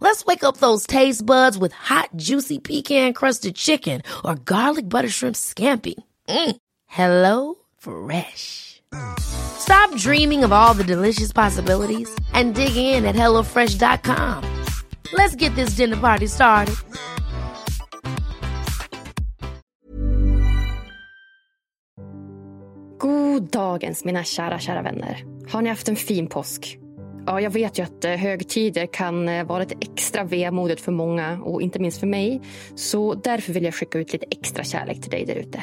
Let's wake up those taste buds with hot, juicy pecan crusted chicken or garlic butter shrimp scampi. Mm. Hello Fresh. Stop dreaming of all the delicious possibilities and dig in at HelloFresh.com. Let's get this dinner party started. God dagens mina kära, kära vänner. Har ni haft en fin påsk? Ja, jag vet ju att eh, högtider kan eh, vara lite extra vemodigt för många och inte minst för mig. Så därför vill jag skicka ut lite extra kärlek till dig där ute.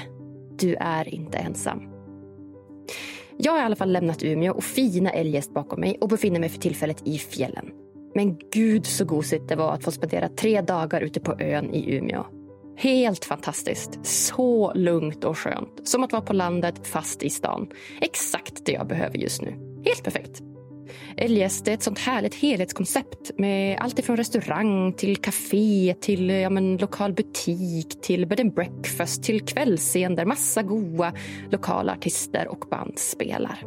Du är inte ensam. Jag har i alla fall lämnat Umeå och fina Eljest bakom mig och befinner mig för tillfället i fjällen. Men gud så gosigt det var att få spendera tre dagar ute på ön i Umeå. Helt fantastiskt. Så lugnt och skönt. Som att vara på landet fast i stan. Exakt det jag behöver just nu. Helt perfekt. Eljest är ett sånt härligt helhetskoncept med allt ifrån restaurang till café till ja, men, lokal butik till bed and breakfast till kvällsscen där massa goa lokala artister och band spelar.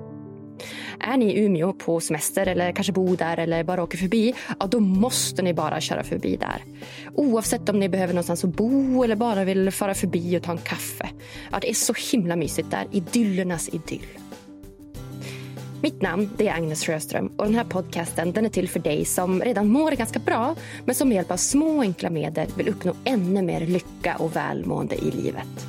Är ni i Umeå på semester eller kanske bor där eller bara åker förbi, ja då måste ni bara köra förbi där. Oavsett om ni behöver någonstans att bo eller bara vill fara förbi och ta en kaffe. Ja, det är så himla mysigt där, idyllernas idyll. Mitt namn det är Agnes Sjöström och den här podcasten den är till för dig som redan mår ganska bra men som med hjälp av små enkla medel vill uppnå ännu mer lycka och välmående i livet.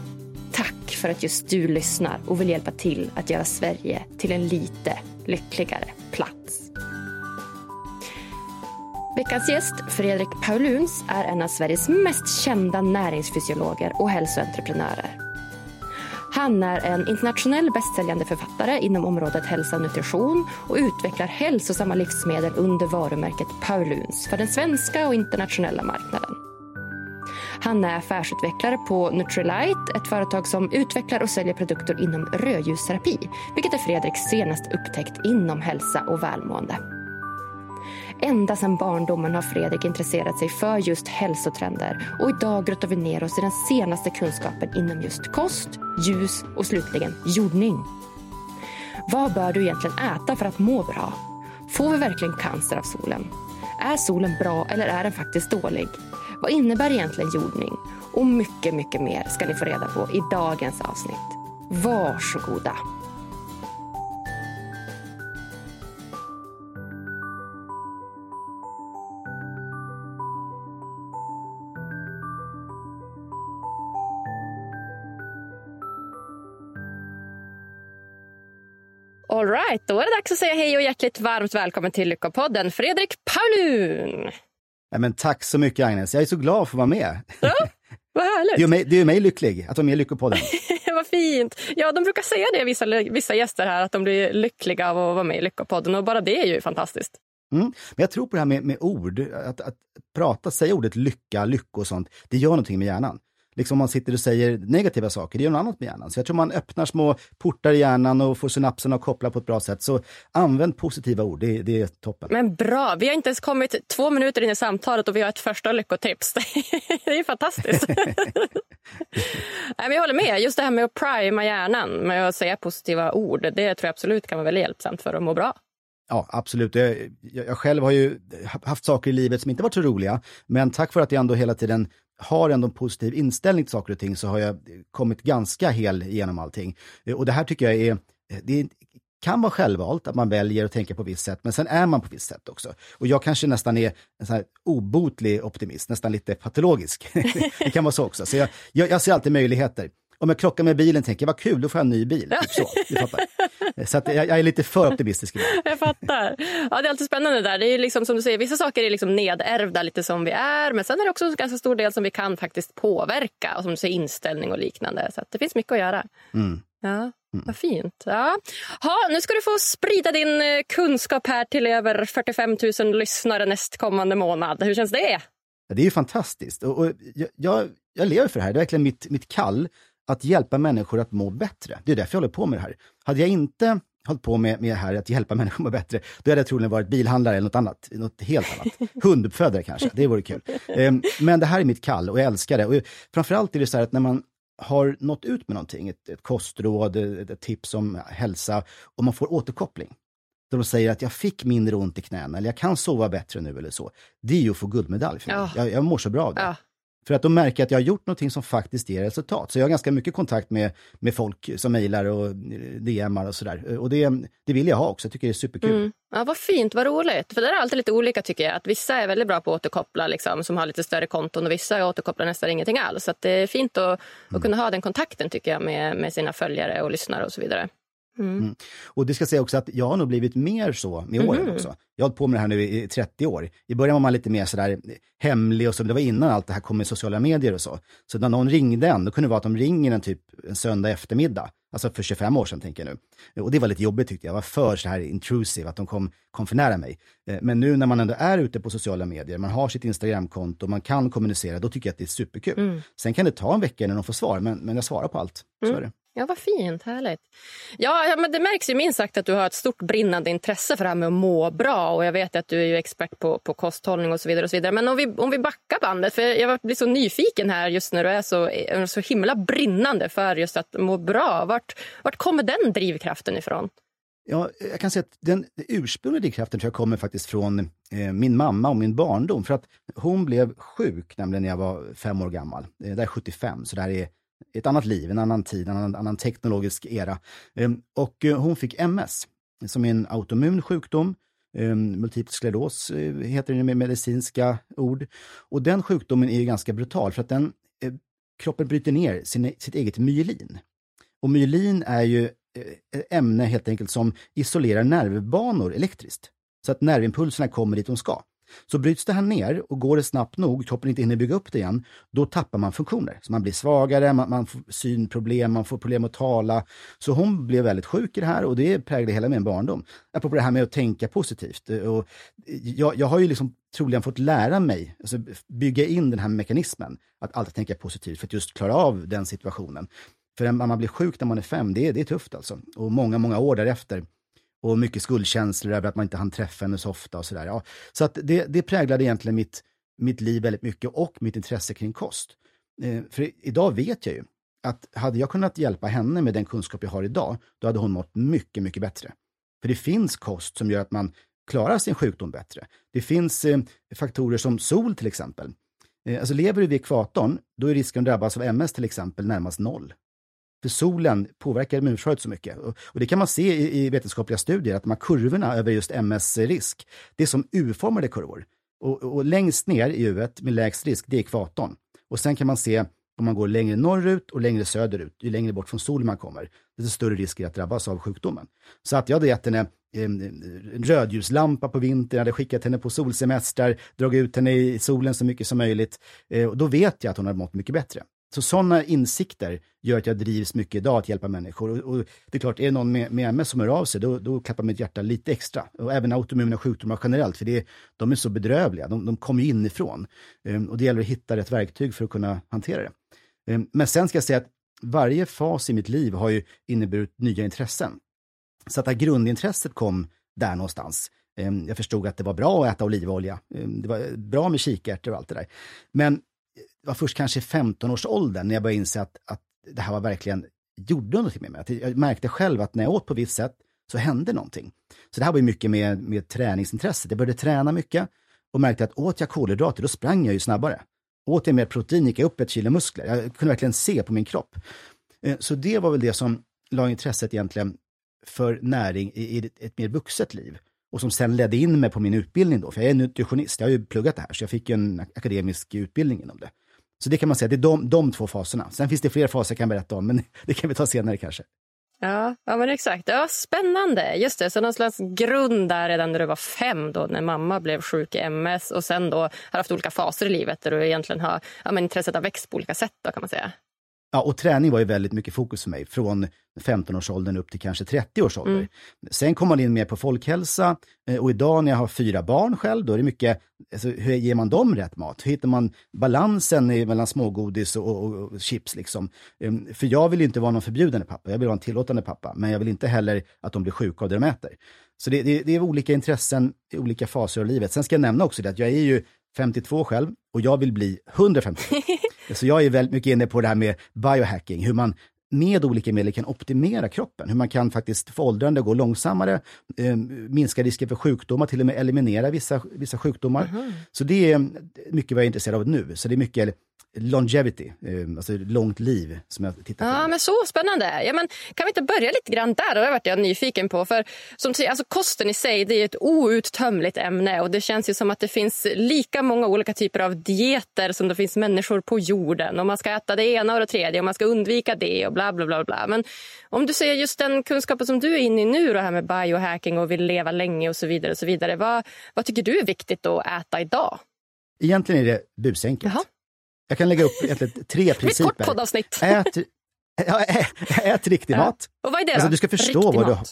Tack för att just du lyssnar och vill hjälpa till att göra Sverige till en lite lyckligare plats. Veckans gäst, Fredrik Pauluns, är en av Sveriges mest kända näringsfysiologer och hälsoentreprenörer. Han är en internationell bästsäljande författare inom området hälsa och nutrition och utvecklar hälsosamma livsmedel under varumärket Pauluns för den svenska och internationella marknaden. Han är affärsutvecklare på Nutrilite, ett företag som utvecklar och säljer produkter inom rödljusterapi, vilket är Fredriks senast upptäckt inom hälsa och välmående. Ända sedan barndomen har Fredrik intresserat sig för just hälsotrender och idag grottar vi ner oss i den senaste kunskapen inom just kost, ljus och slutligen jordning. Vad bör du egentligen äta för att må bra? Får vi verkligen cancer av solen? Är solen bra eller är den faktiskt dålig? Vad innebär egentligen jordning? Och mycket, mycket mer ska ni få reda på i dagens avsnitt. Varsågoda! All right, då är det dags att säga hej och hjärtligt varmt välkommen till Lyckopodden, Fredrik Paulun. Ja, men tack så mycket Agnes, jag är så glad för att vara med. Ja, vad härligt. Det gör mig, det gör mig lycklig att vara med i Lyckopodden. vad fint. Ja, de brukar säga det, vissa, vissa gäster här, att de blir lyckliga av att vara med i Lyckopodden och bara det är ju fantastiskt. Mm. Men jag tror på det här med, med ord, att, att prata, säga ordet lycka, lycka och sånt, det gör någonting med hjärnan liksom om man sitter och säger negativa saker, det gör något annat med hjärnan. Så jag tror man öppnar små portar i hjärnan och får synapserna att koppla på ett bra sätt. Så använd positiva ord, det, det är toppen. Men bra, vi har inte ens kommit två minuter in i samtalet och vi har ett första lyckotips. det är ju fantastiskt. Nej, jag håller med, just det här med att prima hjärnan med att säga positiva ord, det tror jag absolut kan vara väldigt hjälpsamt för att må bra. Ja, absolut. Jag, jag, själv har ju haft saker i livet som inte varit så roliga, men tack vare att jag ändå hela tiden har ändå en positiv inställning till saker och ting så har jag kommit ganska hel igenom allting. Eh, och det här tycker jag är, eh, det kan vara självvalt, att man väljer att tänka på visst sätt, men sen är man på visst sätt också. Och jag kanske nästan är en sån här obotlig optimist, nästan lite patologisk. det kan vara så också. Så jag, jag, jag ser alltid möjligheter om jag krockar med bilen tänker jag vad kul, då får jag en ny bil. Typ så, du fattar. så att jag, jag, är lite för optimistisk ibland. Jag fattar. Ja, det är alltid spännande där. Det är liksom som du säger, vissa saker är liksom nedärvda lite som vi är, men sen är det också en ganska stor del som vi kan faktiskt påverka, och som du säger inställning och liknande. Så det finns mycket att göra. Mm. Ja. Mm. Vad fint. Ja. Ha, nu ska du få sprida din eh, kunskap här till över 45 000 lyssnare nästkommande månad. Hur känns det? Det är ju fantastiskt. Och, och jag, jag, jag, lever för det här. Det är verkligen mitt, mitt kall att hjälpa människor att må bättre. Det är därför jag håller på med det här. Hade jag inte hållit på med, med det här att hjälpa människor att må bättre, då hade jag troligen varit bilhandlare eller något annat. Något helt annat. Hunduppfödare kanske, det vore kul. Ehm, men det här är mitt kall och jag älskar det. Och framförallt är det så här att när man har nått ut med någonting, ett, ett kostråd, ett, tips om hälsa, och man får återkoppling, där de säger att jag fick mindre ont i knäna, eller jag kan sova bättre nu eller så. Det är ju att få guldmedalj för mig. Ja. Jag, jag mår så bra av det. Ja. För att de märker att jag har gjort någonting som faktiskt ger resultat. Så jag har ganska mycket kontakt med, med folk som mejlar och DMar och sådär. Och det, det vill jag ha också, jag tycker det är superkul. Mm. Ja, vad fint, vad roligt. För det är alltid lite olika tycker jag. Att vissa är väldigt bra på att återkoppla, liksom, som har lite större konton och vissa återkopplar nästan ingenting alls. Så det är fint att, mm. att kunna ha den kontakten tycker jag med, med sina följare och lyssnare och så vidare. Mm. Mm. Och det ska säga också att jag har nog blivit mer så med åren mm. också. Jag har hållit på med det här nu i 30 år. I början var man lite mer sådär hemlig och så, det var innan allt det här kom med sociala medier och så. Så när någon ringde en, då kunde det vara att de ringer en typ en söndag eftermiddag. Alltså för 25 år sedan tänker jag nu. Och det var lite jobbigt tyckte jag. Jag var för så här intrusive, att de kom, kom för nära mig. Eh, men nu när man ändå är ute på sociala medier, man har sitt Instagramkonto, man kan kommunicera, då tycker jag att det är superkul. Mm. Sen kan det ta en vecka innan de får svar, men, men jag svarar på allt. Så mm. är det. Ja, vad fint. Härligt. Ja, men det märks ju minst sagt att du har ett stort brinnande intresse för det här med att må bra. Och Jag vet att du är ju expert på, på kosthållning och så vidare. och så vidare. Men om vi, om vi backar bandet, för jag blir så nyfiken här just när du är så, så himla brinnande för just att må bra. Vart, vart kommer den drivkraften ifrån? Ja, jag kan säga att den ursprungliga drivkraften tror jag kommer faktiskt från eh, min mamma och min barndom. För att hon blev sjuk nämligen när jag var fem år gammal. Eh, det är 75, så det här är ett annat liv, en annan tid, en annan, annan teknologisk era. Ehm, och eh, hon fick MS, som är en autoimmun sjukdom. Ehm, Multipel skleros eh, heter det med medicinska ord. Och den sjukdomen är ju ganska brutal för att den, eh, kroppen bryter ner sin, sitt eget myelin. Och myelin är ju ett ämne helt enkelt som isolerar nervbanor elektriskt. Så att nervimpulserna kommer dit de ska. Så bryts det här ner och går det snabbt nog, kroppen inte hinner bygga upp det igen, då tappar man funktioner. Så man blir svagare, man, man får synproblem, man får problem att tala. Så hon blev väldigt sjuk i det här och det präglade hela min barndom. Apropå det här med att tänka positivt. Eh, och eh, jag, jag har ju liksom troligen fått lära mig, alltså bygga in den här mekanismen, att alltid tänka positivt för att just klara av den situationen. För när man blir sjuk när man är fem, det, det är tufft alltså. Och många, många år därefter och mycket skuldkänslor över att man inte hann träffa henne så ofta och sådär. Ja. Så att det, det präglade egentligen mitt, mitt liv väldigt mycket och mitt intresse kring kost. Eh, för idag vet jag ju att hade jag kunnat hjälpa henne med den kunskap jag har idag, då hade hon mått mycket, mycket bättre. För det finns kost som gör att man klarar sin sjukdom bättre. Det finns eh, faktorer som sol till exempel. Eh, alltså lever du vid ekvatorn, då är risken att drabbas av MS till exempel närmast noll. För solen påverkar immunförsvaret så mycket. Och det kan man se i, i vetenskapliga studier, att de här kurvorna över just MS-risk, det är som U-formade kurvor. Och, och, längst ner i U med lägst risk, det är ekvatorn. Och sen kan man se om man går längre norrut och längre söderut, ju längre bort från solen man kommer, desto större risk är att drabbas av sjukdomen. Så att jag hade gett henne en rödljuslampa på vintern, hade skickat henne på solsemestrar, dragit ut henne i solen så mycket som möjligt. Eh, och då vet jag att hon hade mått mycket bättre. Så sådana insikter gör att jag drivs mycket idag att hjälpa människor. Och, och det är klart, är det någon med, med MS som hör av sig, då, då klappar mitt hjärta lite extra. Och även autoimmuna sjukdomar generellt, för det, de är så bedrövliga. De, de kommer ju inifrån. Um, och det gäller att hitta rätt verktyg för att kunna hantera det. Um, men sen ska jag säga att varje fas i mitt liv har ju inneburit nya intressen. Så att det här grundintresset kom där någonstans. Um, jag förstod att det var bra att äta olivolja. Det var bra med kikärtor och allt det där. Men det var först kanske 15-årsåldern när jag började inse att, att det här var verkligen gjorde någonting med mig. Jag märkte själv att när jag åt på visst sätt så hände någonting. Så det här var ju mycket med, med träningsintresset. Jag började träna mycket och märkte att åt jag kolhydrater, då sprang jag ju snabbare. Åt jag mer protein gick jag upp ett kilo muskler. Jag kunde verkligen se på min kropp. Eh, så det var väl det som la intresset egentligen för näring i, ett, ett mer vuxet liv. Och som sen ledde in mig på min utbildning då, för jag är nutritionist, jag har ju pluggat det här, så jag fick en akademisk utbildning inom det. Så det kan man säga, det är de, de två faserna. Sen finns det fler faser jag kan berätta om, men det kan vi ta senare kanske. Ja, ja men exakt. Ja, spännande. Just det, så någon slags grund där redan när du var fem då när mamma blev sjuk i MS och sen då har haft olika faser i livet där du egentligen har ja, men intresset har växt på olika sätt då kan man säga. Ja, och träning var ju väldigt mycket fokus för mig, från 15-årsåldern upp till kanske 30 års ålder. Mm. Sen kom man in mer på folkhälsa eh, och idag när jag har fyra barn själv, då är det mycket, alltså, hur ger man dem rätt mat? Hur hittar man balansen mellan smågodis och, och, och, chips liksom? Ehm, för jag vill inte vara någon förbjudande pappa, jag vill vara en tillåtande pappa, men jag vill inte heller att de blir sjuka av det de äter. Så det, det, det är olika intressen i olika faser av livet. Sen ska jag nämna också det att jag är ju 52 själv och jag vill bli 152. Så jag är väldigt mycket inne på det här med biohacking, hur man med olika medel kan optimera kroppen. Hur man kan faktiskt få åldrande gå långsammare, eh, minska risken för sjukdomar, till och med eliminera vissa, vissa sjukdomar. Mm. Så det är mycket vad jag är intresserad av nu. Så det är mycket longevity, eh, alltså långt liv som jag tittar på. Ja, men så spännande. Ja, men kan vi inte börja lite grann där? Det har varit jag nyfiken på. För som säger, alltså kosten i sig det är ett outtömligt ämne och det känns ju som att det finns lika många olika typer av dieter som det finns människor på jorden. Och man ska äta det ena och det tredje och man ska undvika det och bla bla bla. bla. Men om du säger just den kunskapen som du är inne i nu, det här med biohacking och vill leva länge och så vidare. Och så vidare. Vad, vad tycker du är viktigt att äta idag? Egentligen är det busenkelt. Jaha. Jag kan lägga upp egentligen tre principer. Ett kort poddavsnitt. Ät, ja, ät riktig mat. Och vad är det alltså, du ska förstå riktig vad mat. du har.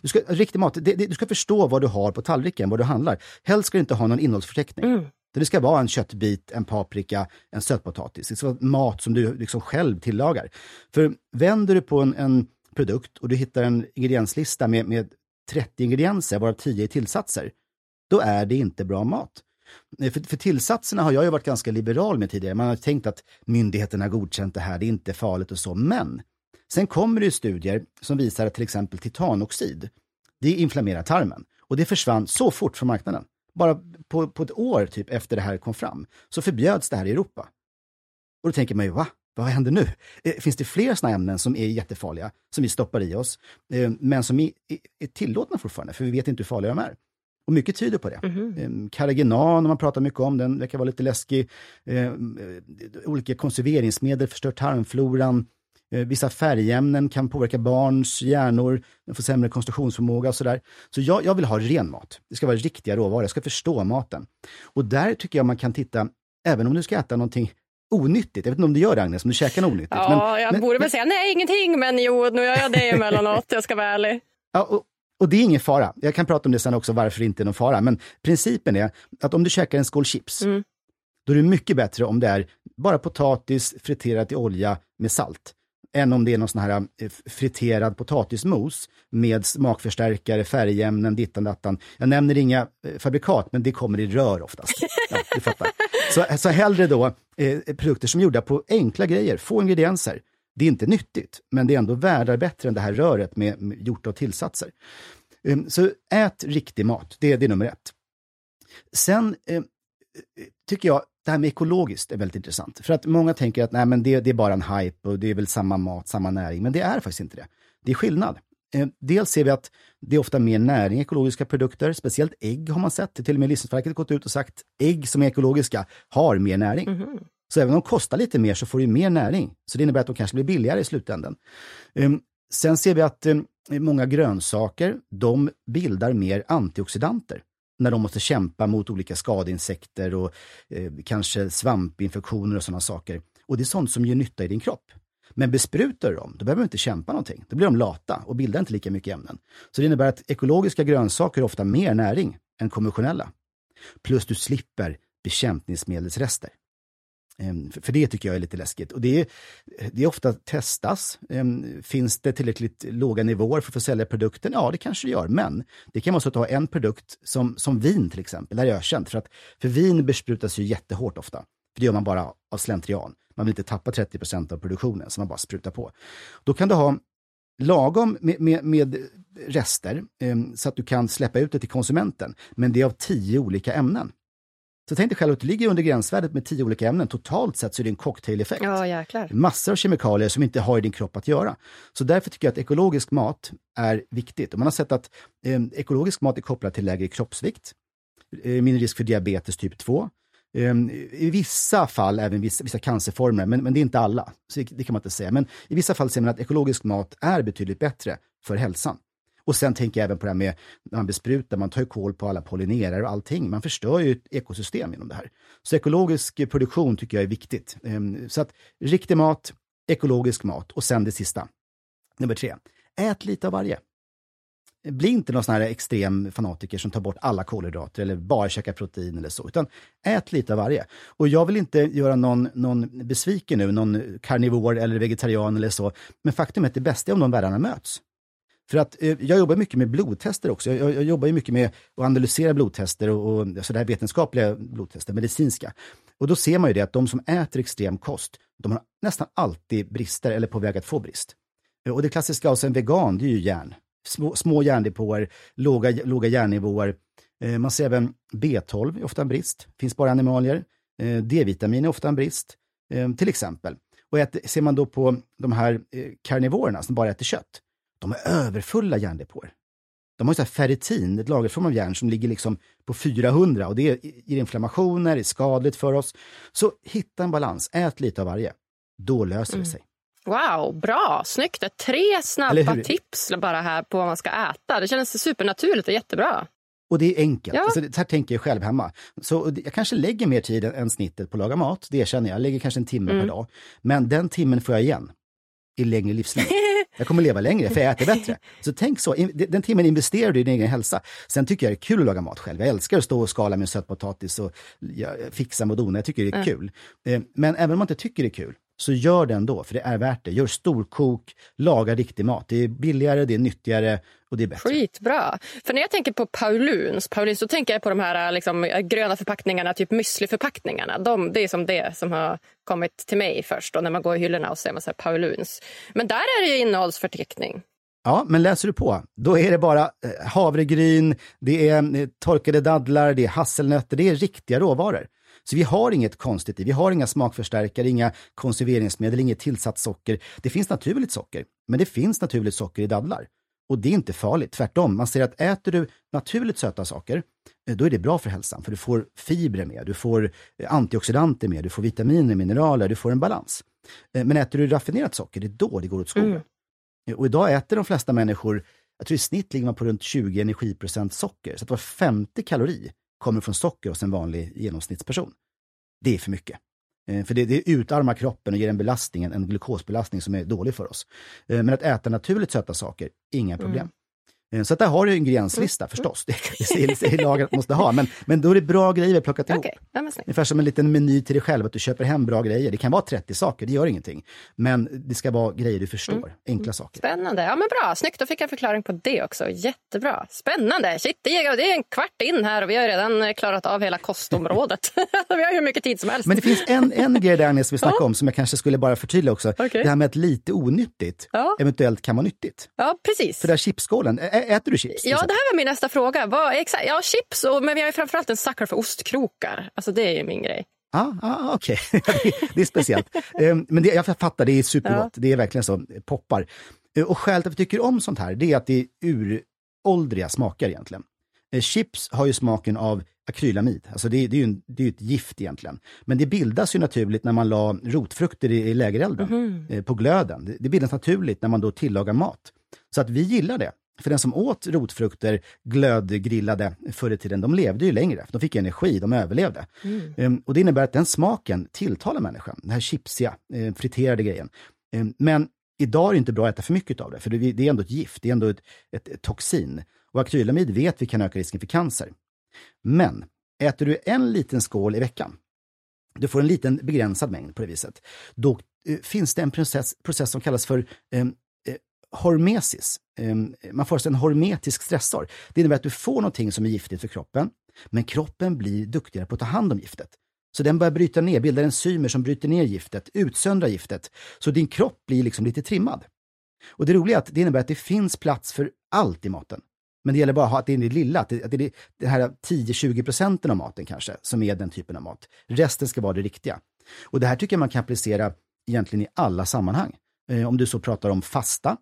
Du ska, riktig mat, det, det, du ska förstå vad du har på tallriken, vad du handlar. Helst ska du inte ha någon innehållsförteckning. Mm. Det ska vara en köttbit, en paprika, en sötpotatis. Det ska vara mat som du liksom själv tillagar. För vänder du på en, en produkt och du hittar en ingredienslista med, med 30 ingredienser, varav 10 är tillsatser, då är det inte bra mat. Eh, för, för tillsatserna har jag ju varit ganska liberal med tidigare. Man har tänkt att myndigheterna har godkänt det här, det är inte farligt och så. Men sen kommer det studier som visar att till exempel titanoxid, det inflammerar tarmen. Och det försvann så fort från marknaden. Bara på, på ett år typ efter det här kom fram, så förbjöds det här i Europa. Och då tänker man ju, va? Vad händer nu? Eh, finns det fler sådana ämnen som är jättefarliga, som vi stoppar i oss, eh, men som är tillåtna fortfarande, för vi vet inte hur farliga de är? Och mycket tyder på det. Mm -hmm. Carrageenan man pratar mycket om, den verkar vara lite läskig. Eh, olika konserveringsmedel förstör tarmfloran. Eh, vissa färgämnen kan påverka barns hjärnor, de får sämre konstruktionsförmåga och sådär. Så jag, jag vill ha ren mat. Det ska vara riktiga råvaror, jag ska förstå maten. Och där tycker jag man kan titta, även om du ska äta någonting onyttigt. Jag vet inte om du gör det Agnes, om du käkar något onyttigt. Ja, men, jag men, borde väl säga nej, ingenting, men jo, nu gör jag det emellanåt, jag ska vara ärlig. Ja, och, och det är ingen fara. Jag kan prata om det sen också, varför det inte är någon fara. Men principen är att om du käkar en skål chips, mm. då är det mycket bättre om det är bara potatis friterat i olja med salt, än om det är någon sån här eh, friterad potatismos med smakförstärkare, färgämnen, dittan dattan. Jag nämner inga eh, fabrikat, men det kommer i rör oftast. Ja, du fattar. Så, så hellre då eh, produkter som är gjorda på enkla grejer, få ingredienser. Det är inte nyttigt, men det är ändå värdar bättre än det här röret med, med gjort av tillsatser. Ehm, så ät riktig mat, det, det är nummer ett. Sen ehm, tycker jag det här med ekologiskt är väldigt intressant. För att många tänker att nej, men det, det är bara en hype och det är väl samma mat, samma näring. Men det är faktiskt inte det. Det är skillnad. Eh, dels ser vi att det är ofta mer näring i ekologiska produkter, speciellt ägg har man sett. Till och med Livsmedelsverket gått ut och sagt ägg som är ekologiska har mer näring. Mm -hmm. Så även om de kostar lite mer så får du mer näring. Så det innebär att de kanske blir billigare i slutändan. Ehm, sen ser vi att ehm, många grönsaker, de bildar mer antioxidanter när de måste kämpa mot olika skadeinsekter och eh, kanske svampinfektioner och sådana saker. Och det är sånt som gör nytta i din kropp. Men besprutar du dem, då behöver du inte kämpa någonting. Då blir de lata och bildar inte lika mycket ämnen. Så det innebär att ekologiska grönsaker är ofta mer näring än konventionella. Plus du slipper bekämpningsmedelsrester. Ehm, för det tycker jag är lite läskigt. Och det är, det är ofta testas. Ehm, finns det tillräckligt låga nivåer för att få sälja produkten? Ja, det kanske det gör. Men det kan vara så att du har en produkt som, som vin till exempel. Det är jag känt. För, att, för vin besprutas ju jättehårt ofta. För det gör man bara av slentrian. Man vill inte tappa 30% av produktionen, så man bara sprutar på. Då kan du ha lagom med, med, med rester, ehm, så att du kan släppa ut det till konsumenten. Men det är av tio olika ämnen. Så tänk dig själv att du ligger under gränsvärdet med tio olika ämnen. Totalt sett så är det en cocktaileffekt. Ja, jäklar. Massor av kemikalier som inte har i din kropp att göra. Så därför tycker jag att ekologisk mat är viktigt. Och man har sett att eh, ekologisk mat är kopplad till lägre kroppsvikt, eh, mindre risk för diabetes typ 2, eh, i vissa fall även vissa, vissa cancerformer, men, men det är inte alla. Så det, det kan man inte säga. Men i vissa fall ser man att ekologisk mat är betydligt bättre för hälsan. Och sen tänker jag även på det här med när man besprutar, man tar ju koll på alla pollinerare och allting. Man förstör ju ett ekosystem genom det här. Så ekologisk produktion tycker jag är viktigt. Ehm, så att riktig mat, ekologisk mat och sen det sista. Nummer tre, ät lite av varje. Bli inte någon sån här extrem fanatiker som tar bort alla kolhydrater eller bara käkar protein eller så, utan ät lite av varje. Och jag vill inte göra någon, någon besviken nu, någon karnivor eller vegetarian eller så, men faktum är att det bästa är om de världarna möts. För att eh, jag jobbar mycket med blodtester också. Jag, jag jobbar mycket med att analysera blodtester och, och sådär vetenskapliga blodtester, medicinska. Och då ser man ju det att de som äter extrem kost, de har nästan alltid brister eller på väg att få brist. Eh, och det klassiska hos en vegan, det är ju järn. Små, små järndepåer, låga, låga järnnivåer. Eh, man ser även B12 är ofta en brist, finns bara animalier. Eh, D-vitamin är ofta en brist, eh, till exempel. Och äter, ser man då på de här eh, karnivorerna som bara äter kött, de är överfulla järndepåer. De har så ferritin, ett lagerform av järn som ligger liksom på 400 och det ger inflammationer, är skadligt för oss. Så hitta en balans, ät lite av varje. Då löser det Mm. sig. Wow, bra! Snyggt! Det Tre snabba tips bara här på vad man ska äta. Det känns supernaturligt och jättebra. Och det är enkelt. Ja. Alltså, det här tänker jag själv hemma. Så jag kanske lägger mer tid än snittet på att laga mat, det erkänner jag. Jag lägger kanske en timme Mm. per dag. Men den timmen får jag igen i längre livslängd. Jag kommer leva längre för jag äter bättre. Så tänk så, den timmen investerar du i din egen hälsa. Sen tycker jag det är kul att laga mat själv. Jag älskar att stå och skala med sötpotatis och fixa och dona. Jag tycker det är kul. Eh, Men även om man inte tycker det är kul, så gör det ändå, för det är värt det. Gör storkok, laga riktig mat. Det är billigare, det är nyttigare och det är bättre. Skitbra! För när jag tänker på Pauluns, Pauluns så tänker jag på de här liksom, gröna förpackningarna, typ müsliförpackningarna. De, det är som det som har kommit till mig först. Och när man går i hyllorna och ser man så Pauluns. Men där är det ju innehållsförteckning. Ja, men läser du på, då är det bara eh, havregryn, det är torkade dadlar, det är hasselnötter, det är riktiga råvaror. Så vi har inget konstigt i, vi har inga smakförstärkare, inga konserveringsmedel, inget tillsatt socker. Det finns naturligt socker, men det finns naturligt socker i dadlar. Och det är inte farligt, tvärtom. Man ser att äter du naturligt söta saker, eh, då är det bra för hälsan, för du får fibrer med, du får eh, antioxidanter med, du får vitaminer, mineraler, du får en balans. Eh, Men äter du raffinerat socker, det är då det går åt skogen. Och idag äter de flesta människor, jag tror i snitt ligger man på runt 20 energiprocent socker. Så att var 50 kalori kommer från socker hos en vanlig genomsnittsperson. Det är för mycket. Eh, för det, det utarmar kroppen och ger en belastning, en- glukosbelastning som är dålig för oss. Eh, men att äta naturligt söta saker, inga problem. Mm. Så att där har du en ingredienslista förstås. Det, det säger lagen att man måste ha. Men, men då är det bra grejer vi har plockat ihop. Ja, snyggt. Ungefär som en liten meny till dig själv, att du köper hem bra grejer. Det kan vara 30 saker, det gör ingenting. Men det ska vara grejer du förstår, enkla saker. Spännande. Ja, men bra. Snyggt. Då fick jag förklaring på det också. Jättebra. Spännande. Shit, det är, det en kvart in här och vi har redan eh, klarat av hela kostområdet. vi har hur mycket tid som helst. Men det finns en, en grej där Agnes vi snackade om som jag kanske skulle bara förtydliga också. Okej. Det här med att lite onyttigt Ja. eventuellt kan vara nyttigt. Ja, precis. För det ä- ä- äter du chips? Ja, det här var min nästa fråga. Vad, exakt, ja, chips, och, men vi har ju framförallt en sucker för ostkrokar. Alltså, det är ju min grej. Ah, ah, Okej, det, det är speciellt. Ehm, Men det, jag fattar, det är supergott. Det är verkligen så, poppar. Eh, Och skälet till att vi tycker om sånt här, det är att det är uråldriga smaker egentligen. Eh, Chips har ju smaken av akrylamid, alltså det, det är ju en, det är ett gift egentligen. Men det bildas ju naturligt när man la rotfrukter i, i lägerelden, eh, på glöden. Det, det bildas naturligt när man då tillagar mat. Så att vi gillar det. För den som åt rotfrukter glödgrillade förr i tiden, de levde ju längre. De fick energi, de överlevde. Ehm, och det innebär att den smaken tilltalar människan, den här chipsiga, eh, friterade grejen. Ehm, men idag är det inte bra att äta för mycket av det, för det, det är ändå ett gift, det är ändå ett, ett, ett toxin. Och akrylamid vet vi kan öka risken för cancer. Men äter du en liten skål i veckan, du får en liten begränsad mängd på det viset, då eh, finns det en process, process som kallas för hormesis. Ehm, man får alltså en hormetisk stressor. Det innebär att du får någonting som är giftigt för kroppen, men kroppen blir duktigare på att ta hand om giftet. Så den börjar bryta ner, bildar enzymer som bryter ner giftet, utsöndrar giftet. Så din kropp blir liksom lite trimmad. Och det roliga är att det innebär att det finns plats för allt i maten. Men det gäller bara att det är det lilla, att det, att det är det här 10-20 procenten av maten kanske, som är den typen av mat. Resten ska vara det riktiga. Och det här tycker jag man kan applicera egentligen i alla sammanhang. Eh, om du så pratar om fasta,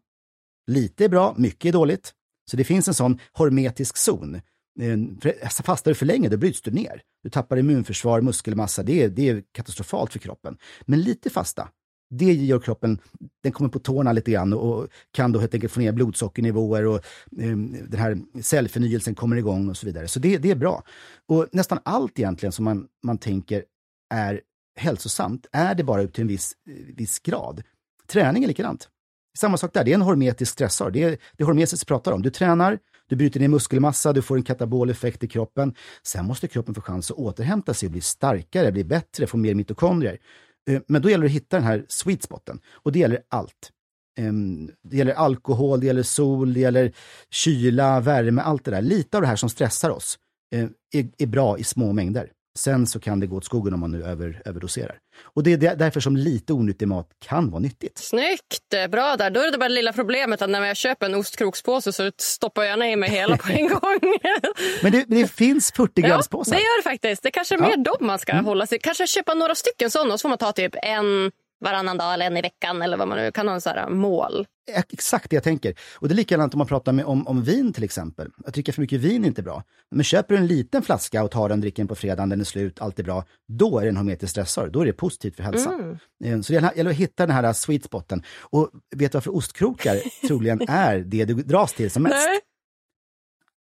lite är bra, mycket är dåligt. Så det finns en sån hormetisk zon. Eh, alltså, fastar du för länge, då bryts du ner. Du tappar immunförsvar, muskelmassa, det är, det är katastrofalt för kroppen. Men lite fasta, det gör kroppen, den kommer på tårna lite grann och kan då helt enkelt få ner blodsockernivåer och um, den här cellförnyelsen kommer igång och så vidare. Så det, det är bra. Och nästan allt egentligen som man, man tänker är hälsosamt är det bara upp till en viss, eh, viss grad. Träning är likadant. Samma sak där, det är en hormetisk stressor. Det är det hormesis pratar om. Du tränar, du bryter ner muskelmassa, du får en katabol effekt i kroppen. Sen måste kroppen få chans att återhämta sig och bli starkare, bli bättre, få mer mitokondrier. Eh, men då gäller det att hitta den här sweet spoten. Och det gäller allt. Ehm, det gäller alkohol, det gäller sol, det gäller kyla, värme, allt det där. Lite av det här som stressar oss eh, är bra i små mängder. Sen så kan det gå åt skogen om man nu över, överdoserar. Och det är därför som lite onyttig mat kan vara nyttigt. Snyggt! Bra där. Då är det bara det lilla problemet att när jag köper en ostkrokspåse så stoppar jag i mig hela på en gång. Men det, det finns 40-gramspåsar. Ja, det gör det faktiskt. Det kanske är mer ja. dem man ska mm. hålla sig. Kanske köpa några stycken sådana och så får man ta typ en varannan dag eller en i veckan eller vad man nu kan ha en sån här mål. Exakt det jag tänker. Och det är likadant om man pratar med, om, om vin till exempel. Att dricka för mycket vin är inte bra. Men köper du en liten flaska och tar den, dricker den på fredagen, den är slut, allt är bra. Då är det en hormetisk stressor. Då är det positivt för hälsan. Mm. Eh, så det gäller att hitta den här sweet spoten. Och vet du varför ostkrokar troligen är det du dras till som mest? Nej.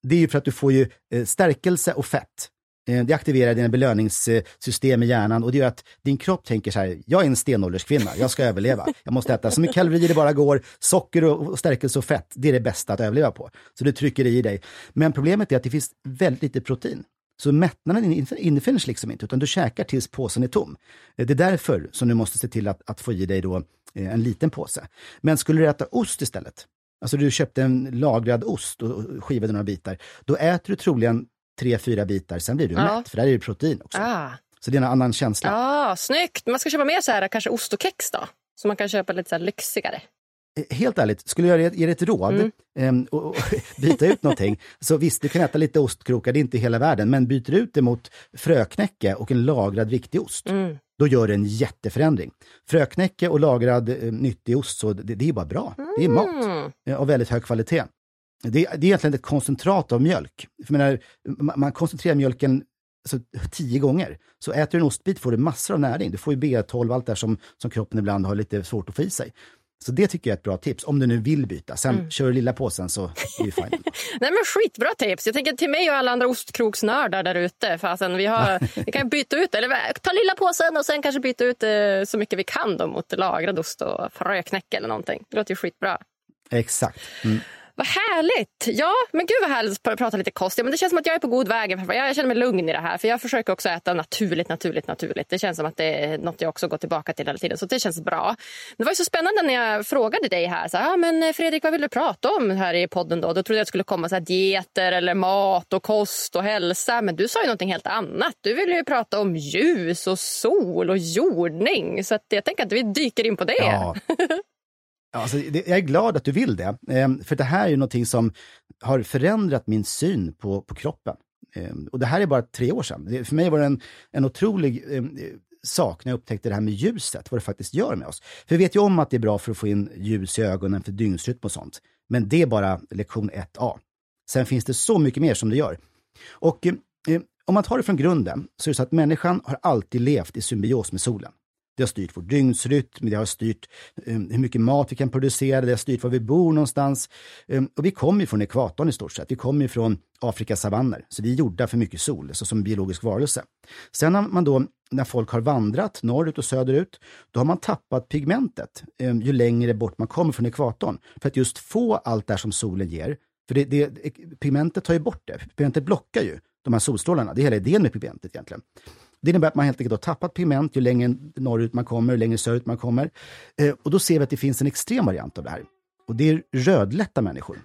Det är ju för att du får ju eh, stärkelse och fett. Eh, det aktiverar dina belöningssystem i hjärnan och det gör att din kropp tänker så här, jag är en stenålderskvinna, jag ska överleva. Jag måste äta så mycket kalorier det bara går, socker och stärkelse och fett, det är det bästa att överleva på. Så du trycker i dig. Men problemet är att det finns väldigt lite protein. Så mättnaden infinner sig liksom inte, utan du käkar tills påsen är tom. Eh, det är därför som du måste se till att, att få i dig då eh, en liten påse. Men skulle du äta ost istället, alltså du köpte en lagrad ost och skivade några bitar, då äter du troligen tre, fyra bitar, sen blir du ja. mätt, för där är det protein också. Ah. Så det är en annan känsla. Ah, snyggt! Man ska köpa mer så här, kanske ost och kex då? Så man kan köpa lite så lyxigare. Eh, helt ärligt, skulle jag ge dig ett råd mm. Ehm, och, och byta ut någonting, så visst, du kan äta lite ostkrokar, det är inte hela världen, men byter ut det mot fröknäcke och en lagrad viktig ost, mm. då gör det en jätteförändring. Fröknäcke och lagrad eh, nyttig ost, så det, det är bara bra. Mm. Det är mat eh, av väldigt hög kvalitet. Det, det är egentligen ett koncentrat av mjölk. För menar, man koncentrerar mjölken alltså, tio gånger. Så äter du en ostbit får du massor av näring. Du får ju B12, allt det som, som kroppen ibland har lite svårt att få i sig. Så det tycker jag är ett bra tips, om du nu vill byta. Sen mm. kör du lilla påsen så är det fine. Nej men skitbra tips! Jag tänker till mig och alla andra ostkroksnördar där ute. vi, vi kan byta ut, eller ta lilla påsen och sen kanske byta ut eh, så mycket vi kan då mot lagrad ost och fröknäcke eller någonting. Det låter ju skitbra. Exakt. Mm. Vad härligt! Ja, men gud vad härligt att prata lite kost. Ja, men det känns som att jag är på god väg. Jag känner mig lugn i det här. För Jag försöker också äta naturligt, naturligt, naturligt. Det känns som att det är något jag också går tillbaka till hela tiden. Så det känns bra. Det var så spännande när jag frågade dig här. Så, ah, men eh, Fredrik, vad vill du prata om här i podden? Då Då trodde jag att det skulle komma så här, dieter eller mat och kost och hälsa. Men du sa ju någonting helt annat. Du vill ju prata om ljus och sol och jordning. Så jag tänker att vi dyker in på det. Ja. Alltså, jag är glad att du vill det, ehm, för det här är någonting som har förändrat min syn på, på kroppen. Ehm, och det här är bara tre år sedan. För mig var det en, en otrolig ehm, sak när jag upptäckte det här med ljuset, vad det faktiskt gör med oss. För vi vet ju om att det är bra för att få in ljus i ögonen, för dygnsrytm och sånt. Men det är bara lektion 1A. Sen finns det så mycket mer som det gör. Och eh, om man tar det från grunden så är det så att människan har alltid levt i symbios med solen. Det har styrt vår dygnsrytm, det har styrt um, hur mycket mat vi kan producera, det har styrt var vi bor någonstans. Um, och vi kommer ju från ekvatorn i stort sett. Vi kommer ju från Afrikas savanner, så vi är gjorda för mycket sol, så som biologisk varelse. Sen när man då, när folk har vandrat norrut och söderut, då har man tappat pigmentet um, ju längre bort man kommer från ekvatorn. För att just få allt det som solen ger. För det, det, pigmentet tar ju bort det. Pigmentet blockar ju de här solstrålarna. Det är hela idén med pigmentet egentligen. Det innebär att man helt enkelt har tappat pigment ju längre norrut man kommer, ju längre söderut man kommer. Eh, och då ser vi att det finns en extrem variant av det här. Och det är rödlätta människor.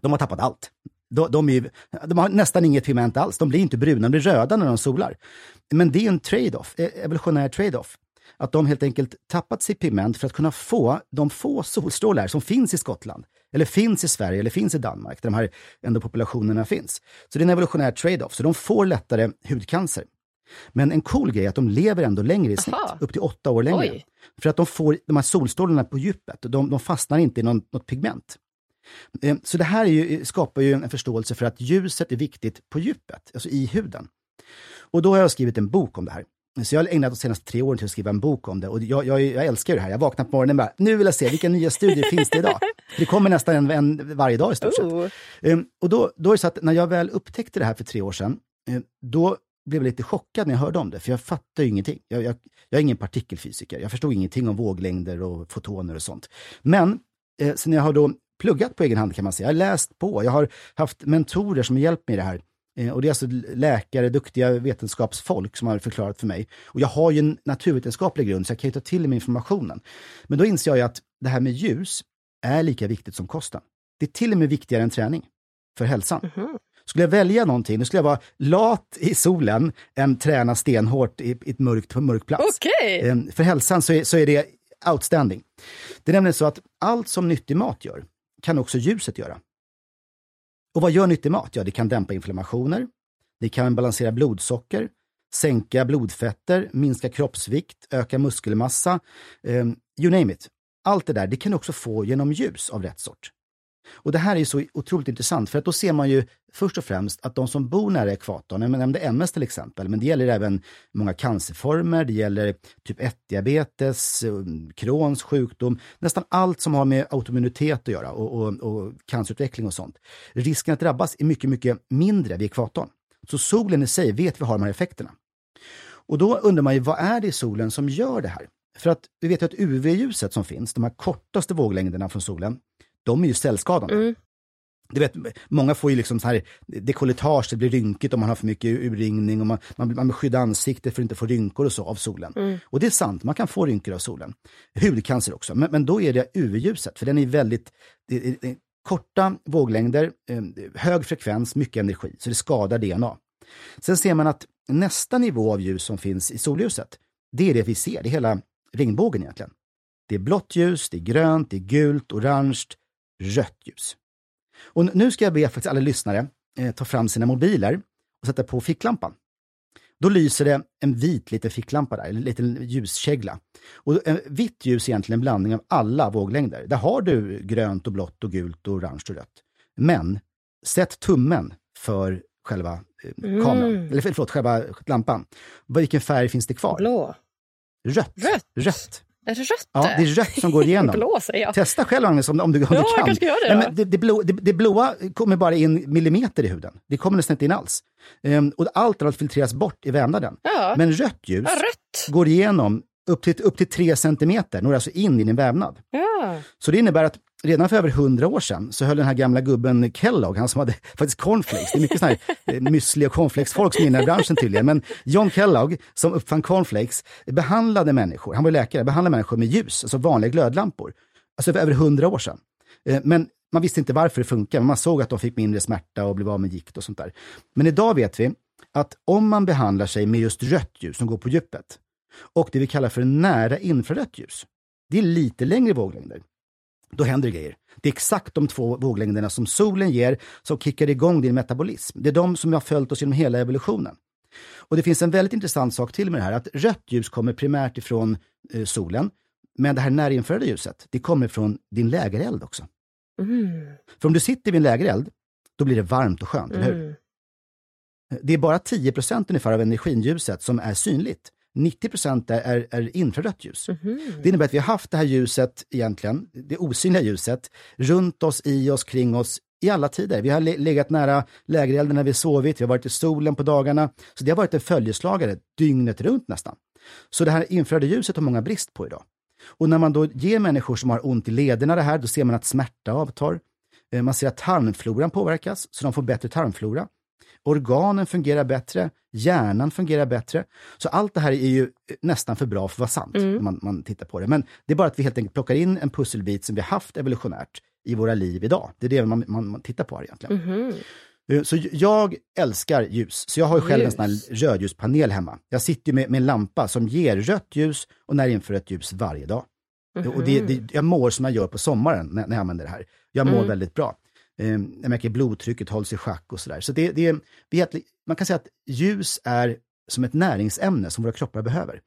De har tappat allt. De, de, är, de har nästan inget pigment alls. De blir inte bruna, de blir röda när de solar. Men det är en trade-off, eh, evolutionär trade-off. Att de helt enkelt tappat sitt pigment för att kunna få de få solstrålar som finns i Skottland eller finns i Sverige eller finns i Danmark, där de här ändå populationerna finns. Så det är en evolutionär trade-off, så de får lättare hudcancer. Men en cool grej är att de lever ändå längre i snitt, Aha. upp till åtta år längre. Oj. För att de får de här solstrålarna på djupet, de, de fastnar inte i någon, något pigment. Eh, Så det här är ju, skapar ju en förståelse för att ljuset är viktigt på djupet, alltså i huden. Och då har jag skrivit en bok om det här. Så jag har ägnat de senaste tre åren till att skriva en bok om det. Och jag, jag, jag älskar det här. Jag vaknar på morgonen och bara, nu vill jag se, vilka nya studier finns det idag? Det kommer nästan en, en varje dag i stort sett. Um, och då, då är det så att när jag väl upptäckte det här för tre år sedan, eh, då blev lite chockad när jag hörde om det, för jag fattar ju ingenting. Jag, jag, jag är ingen partikelfysiker, jag förstod ingenting om våglängder och fotoner och sånt. Men eh, sen jag har då pluggat på egen hand kan man säga, jag har läst på, jag har haft mentorer som har hjälpt mig i det här. Eh, och det är alltså läkare, duktiga vetenskapsfolk som har förklarat för mig. Och jag har ju en naturvetenskaplig grund, så jag kan ju ta till mig informationen. Men då inser jag ju att det här med ljus är lika viktigt som kosten. Det är till och med viktigare än träning för hälsan. Mhm. Skulle jag välja någonting, då skulle jag vara lat i solen än träna stenhårt i, i ett mörkt, mörk plats. Okej. Eh, För hälsan så är, så är det outstanding. Det är nämligen så att allt som nyttig mat gör, kan också ljuset göra. Och vad gör nyttig mat? Ja, det kan dämpa inflammationer, det kan balansera blodsocker, sänka blodfetter, minska kroppsvikt, öka muskelmassa, eh, you name it. Allt det där, det kan du också få genom ljus av rätt sort. Och det här är ju så otroligt intressant, för att då ser man ju först och främst att de som bor nära ekvatorn, jag nämnde MS till exempel, men det gäller även många cancerformer, det gäller typ 1-diabetes, um, Crohns sjukdom, nästan allt som har med autoimmunitet att göra och, och, och cancerutveckling och sånt. Risken att drabbas är mycket, mycket mindre vid ekvatorn. Så solen i sig vet vi har de här effekterna. Och då undrar man ju, vad är det i solen som gör det här? För att vi vet ju att UV-ljuset som finns, de här kortaste våglängderna från solen, de är ju cellskadande. Mm. Du vet, många får ju liksom så här dekolletage, det blir rynkigt om man har för mycket urringning och man, man, man vill skydda ansiktet för att inte få rynkor och så av solen. Mm. Och det är sant, man kan få rynkor av solen. Hudcancer också, men, men då är det UV-ljuset, för den är väldigt det det korta våglängder, eh, hög frekvens, mycket energi, så det skadar DNA. Sen ser man att nästa nivå av ljus som finns i solljuset, det är det vi ser, det är hela regnbågen egentligen. Det är blått ljus, det är grönt, det är gult, orange, rött ljus. Och nu ska jag be faktiskt alla lyssnare eh, ta fram sina mobiler och sätta på ficklampan. Då lyser det en vit liten ficklampa där, en liten ljuskägla. Och en vitt ljus är egentligen en blandning av alla våglängder. Där har du grönt och blått och gult och orange och rött. Men sätt tummen för själva eh, kameran, Mm. eller förlåt, själva lampan. Vilken färg finns det kvar? Blå. Rött. Rött. Rött. Rött? Ja, det är rött som går igenom. Blå säger jag. Testa själv Agnes om, om du, om Ja, du kan. det Nej, men det, det, blå, det, det blåa kommer bara in millimeter i huden. Det kommer nästan inte in alls. Ehm, och allt annat filtreras bort i vävnaden. Ja. Men rött ljus Ja, rött. går igenom upp till, upp till 3 centimeter, når alltså in i din vävnad. Ja. Så det innebär att redan för över hundra år sedan så höll den här gamla gubben Kellogg, han som hade faktiskt cornflakes, det är mycket sån här eh, müsli och cornflakes-folk som är inne i branschen tydligen, men John Kellogg som uppfann cornflakes behandlade människor, han var läkare, behandlade människor med ljus, alltså vanliga glödlampor, alltså för över hundra år sedan. Eh, men man visste inte varför det funkade, men man såg att de fick mindre smärta och blev av med gikt och sånt där. Men idag vet vi att om man behandlar sig med just rött ljus som går på djupet och det vi kallar för nära infrarött ljus, det är lite längre våglängder, då händer det grejer. Det är exakt de två våglängderna som solen ger som kickar igång din metabolism. Det är de som har följt oss genom hela evolutionen. Och det finns en väldigt intressant sak till med det här, att rött ljus kommer primärt ifrån eh, solen, men det här närinfraröda ljuset, det kommer från din lägereld också. Mm. För om du sitter vid en lägereld, då blir det varmt och skönt, eller hur? Mm. Det är bara 10 ungefär av energiljuset som är synligt. 90 är, är, är infrarött ljus. Mhm. Det innebär att vi har haft det här ljuset egentligen, det osynliga ljuset, runt oss, i oss, kring oss i alla tider. Vi har le- legat nära lägerelden när vi sovit, vi har varit i solen på dagarna. Så det har varit en följeslagare dygnet runt nästan. Så det här infraröda ljuset har många brist på idag. Och när man då ger människor som har ont i lederna det här, då ser man att smärta avtar. Eh, Man ser att tarmfloran påverkas, så de får bättre tarmflora. Organen fungerar bättre, hjärnan fungerar bättre. Så allt det här är ju nästan för bra för att vara sant, när man, man tittar på det. Men det är bara att vi helt enkelt plockar in en pusselbit som vi har haft evolutionärt i våra liv idag. Det är det man, man, man tittar på här egentligen. Mhm. Eh, Så jag älskar ljus, så jag har ju själv en Ljus. sån här rödljuspanel hemma. Jag sitter med, med en lampa som ger rött ljus och närinfrarött ljus varje dag. Mm. Och det, det, jag mår som jag gör på sommaren när, när jag använder det här. Jag mår mm. väldigt bra. Eh, jag märker blodtrycket hålls i schack och sådär. Så det, det, det, man kan säga att ljus är som ett näringsämne som våra kroppar behöver.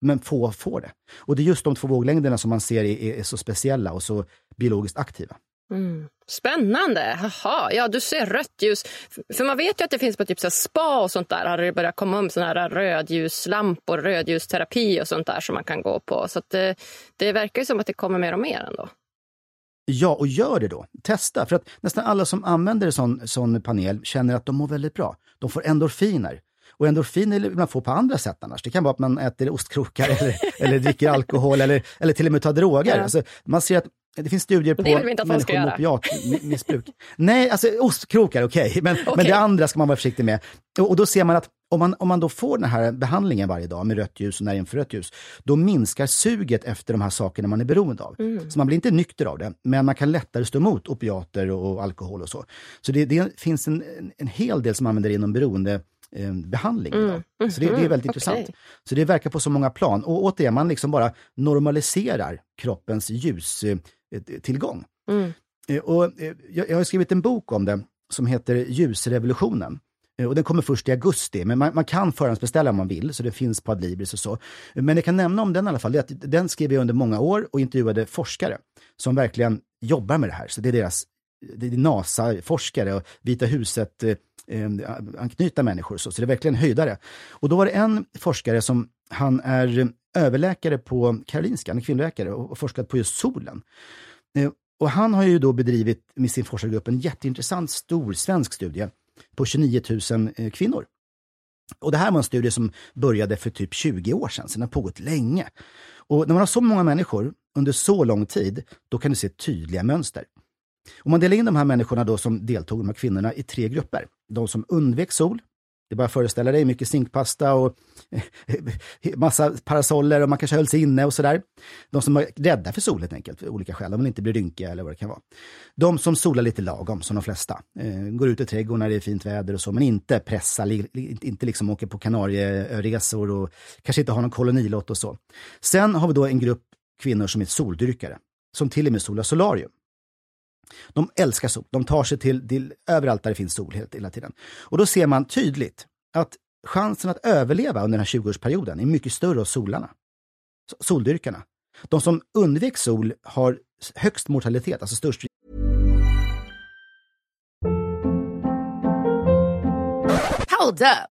Men få får det. Och det är just de två våglängderna som man ser är, är så speciella och så biologiskt aktiva. Mm. Spännande! Jaha, ja du ser rött ljus. För man vet ju att det finns på typ så spa och sånt där har det börjat komma om såna här rödljuslampor, rödljusterapi och sånt där som man kan gå på. Så det, eh, det verkar ju som att det kommer mer och mer ändå. Ja, och gör det då. Testa, för att nästan alla som använder en sån, sån panel känner att de mår väldigt bra. De får endorfiner. Och endorfiner vill man få på andra sätt annars. Det kan vara att man äter ostkrokar eller, eller dricker alkohol eller, eller till och med tar droger. Ja. Alltså, man ser att det finns studier på människor med opiatmissbruk. Nej, alltså ostkrokar, okej, okay. men, okay. men det andra ska man vara försiktig med. Och, och, då ser man att om man, om man då får den här behandlingen varje dag med rött ljus och närinfrarött ljus, då minskar suget efter de här sakerna man är beroende av. Mm. Så man blir inte nykter av det, men man kan lättare stå emot opiater och, alkohol och så. Så det, det finns en, en hel del som använder det inom beroende eh, behandling. Mm. Så det, det, är väldigt mm. intressant. Så det verkar på så många plan. Och återigen, man liksom bara normaliserar kroppens ljustillgång. Mm. Eh, och, eh, jag, jag har skrivit en bok om det som heter Ljusrevolutionen. Eh, och den kommer först i augusti, men man, man kan förhandsbeställa om man vill, så det finns på Adlibris och så. Men jag kan nämna om den i alla fall, det att den skrev jag under många år och intervjuade forskare som verkligen jobbar med det här. Så det är deras det är NASA-forskare och Vita huset eh, eh, anknyta människor. Så, så det är verkligen höjdare. Och då var det en forskare som, han är överläkare på Karolinska, han är kvinnoläkare, och, och forskat på just solen. Eh, och han har ju då bedrivit med sin forskargrupp en jätteintressant stor svensk studie på 29 000 eh, kvinnor. Och det här var en studie som började för typ 20 år sedan, så den har pågått länge. Och när man har så många människor under så lång tid, då kan du se tydliga mönster. Om man delar in de här människorna då som deltog, de här kvinnorna, i tre grupper. De som undvek sol, det är bara att föreställa dig mycket zinkpasta och massa parasoller och man kanske höll sig inne och sådär. De som är rädda för sol helt enkelt, för olika skäl. De vill inte bli rynkiga eller vad det kan vara. De som solar lite lagom, som de flesta. Eh, går ut i trädgården när det är fint väder och så, men inte pressar, inte liksom åker på Kanarieresor och kanske inte har någon kolonilott och så. Sen har vi då en grupp kvinnor som är soldyrkare, som till och med solar solarium. De älskar sol. De tar sig till, till överallt där det finns sol hela tiden. Och då ser man tydligt att chansen att överleva under den här 20-årsperioden är mycket större hos solarna. Soldyrkarna. De som undvek sol har högst mortalitet, alltså störst Hold up.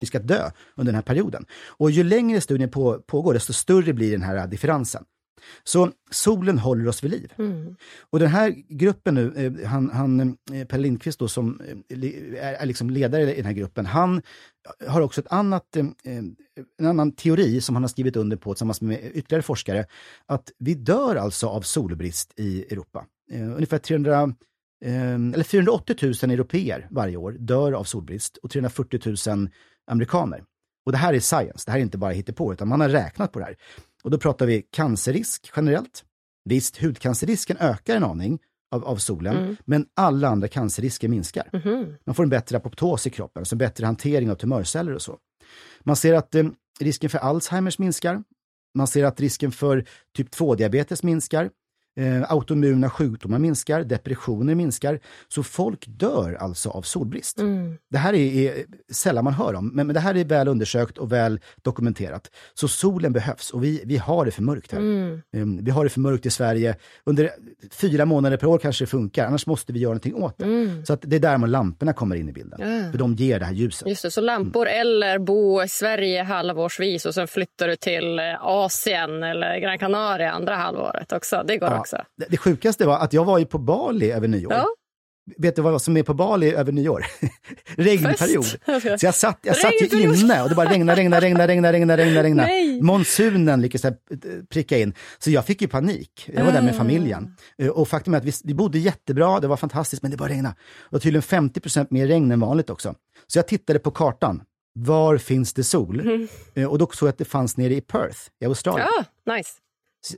Vi ska dö under den här perioden. Och ju längre studien på, pågår, desto större blir den här differensen. Så solen håller oss vid liv. Mm. Och den här gruppen nu, eh, han, han eh, Per Lindqvist då, som eh, är, är liksom ledare i den här gruppen, han har också ett annat, en annan teori som han har skrivit under på tillsammans med ytterligare forskare, att vi dör alltså av solbrist i Europa. Ungefär 300, eller 480 000 europeer varje år dör av solbrist och 340 000 amerikaner. Och det här är science, det här är inte bara hittepå, utan man har räknat på det här. Och då pratar vi cancerrisk generellt. Visst, hudcancerrisken ökar en aning av, av solen, mm. men alla andra cancerrisker minskar. Mm. Man får en bättre apoptos i kroppen, alltså bättre hantering av tumörceller och så. Man ser att eh, risken för Alzheimers minskar. Man ser att risken för typ 2-diabetes minskar. Eh, autoimmuna sjukdomar minskar, depressioner minskar. Så folk dör alltså av solbrist. Mm. Det här är, är sällan man hör om, men, men det här är väl undersökt och väl dokumenterat. Så solen behövs och vi, vi har det för mörkt här. Mm. Um, vi har det för mörkt i Sverige. Under fyra månader per år kanske det funkar, annars måste vi göra någonting åt det. Mm. Så att det är där man lamporna kommer in i bilden. För de ger det här ljuset. Just det, så lampor eller bo i Sverige halvårsvis och sen flyttar du till eh, Asien eller Gran Canaria andra halvåret också. Det går Ja. Också. Det, det sjukaste var att jag var ju på Bali över nyår. Ja. Vet du vad som är på Bali över nyår? Regnperiod. Så jag satt, jag satt ju inne och det bara regnade, regnade, regnade, regnade, regnade, regnade. Nej. Monsunen lyckades eh, pricka in. Så jag fick ju panik. Jag var där med Ah. familjen. Eh, Och faktum är att vi, vi bodde jättebra, det var fantastiskt, men det bara regnade. Det var tydligen 50% mer regn än vanligt också. Så jag tittade på kartan. Var finns det sol? Mm. Eh, Och då såg jag att det fanns nere i Perth i Australien. Ja, nice.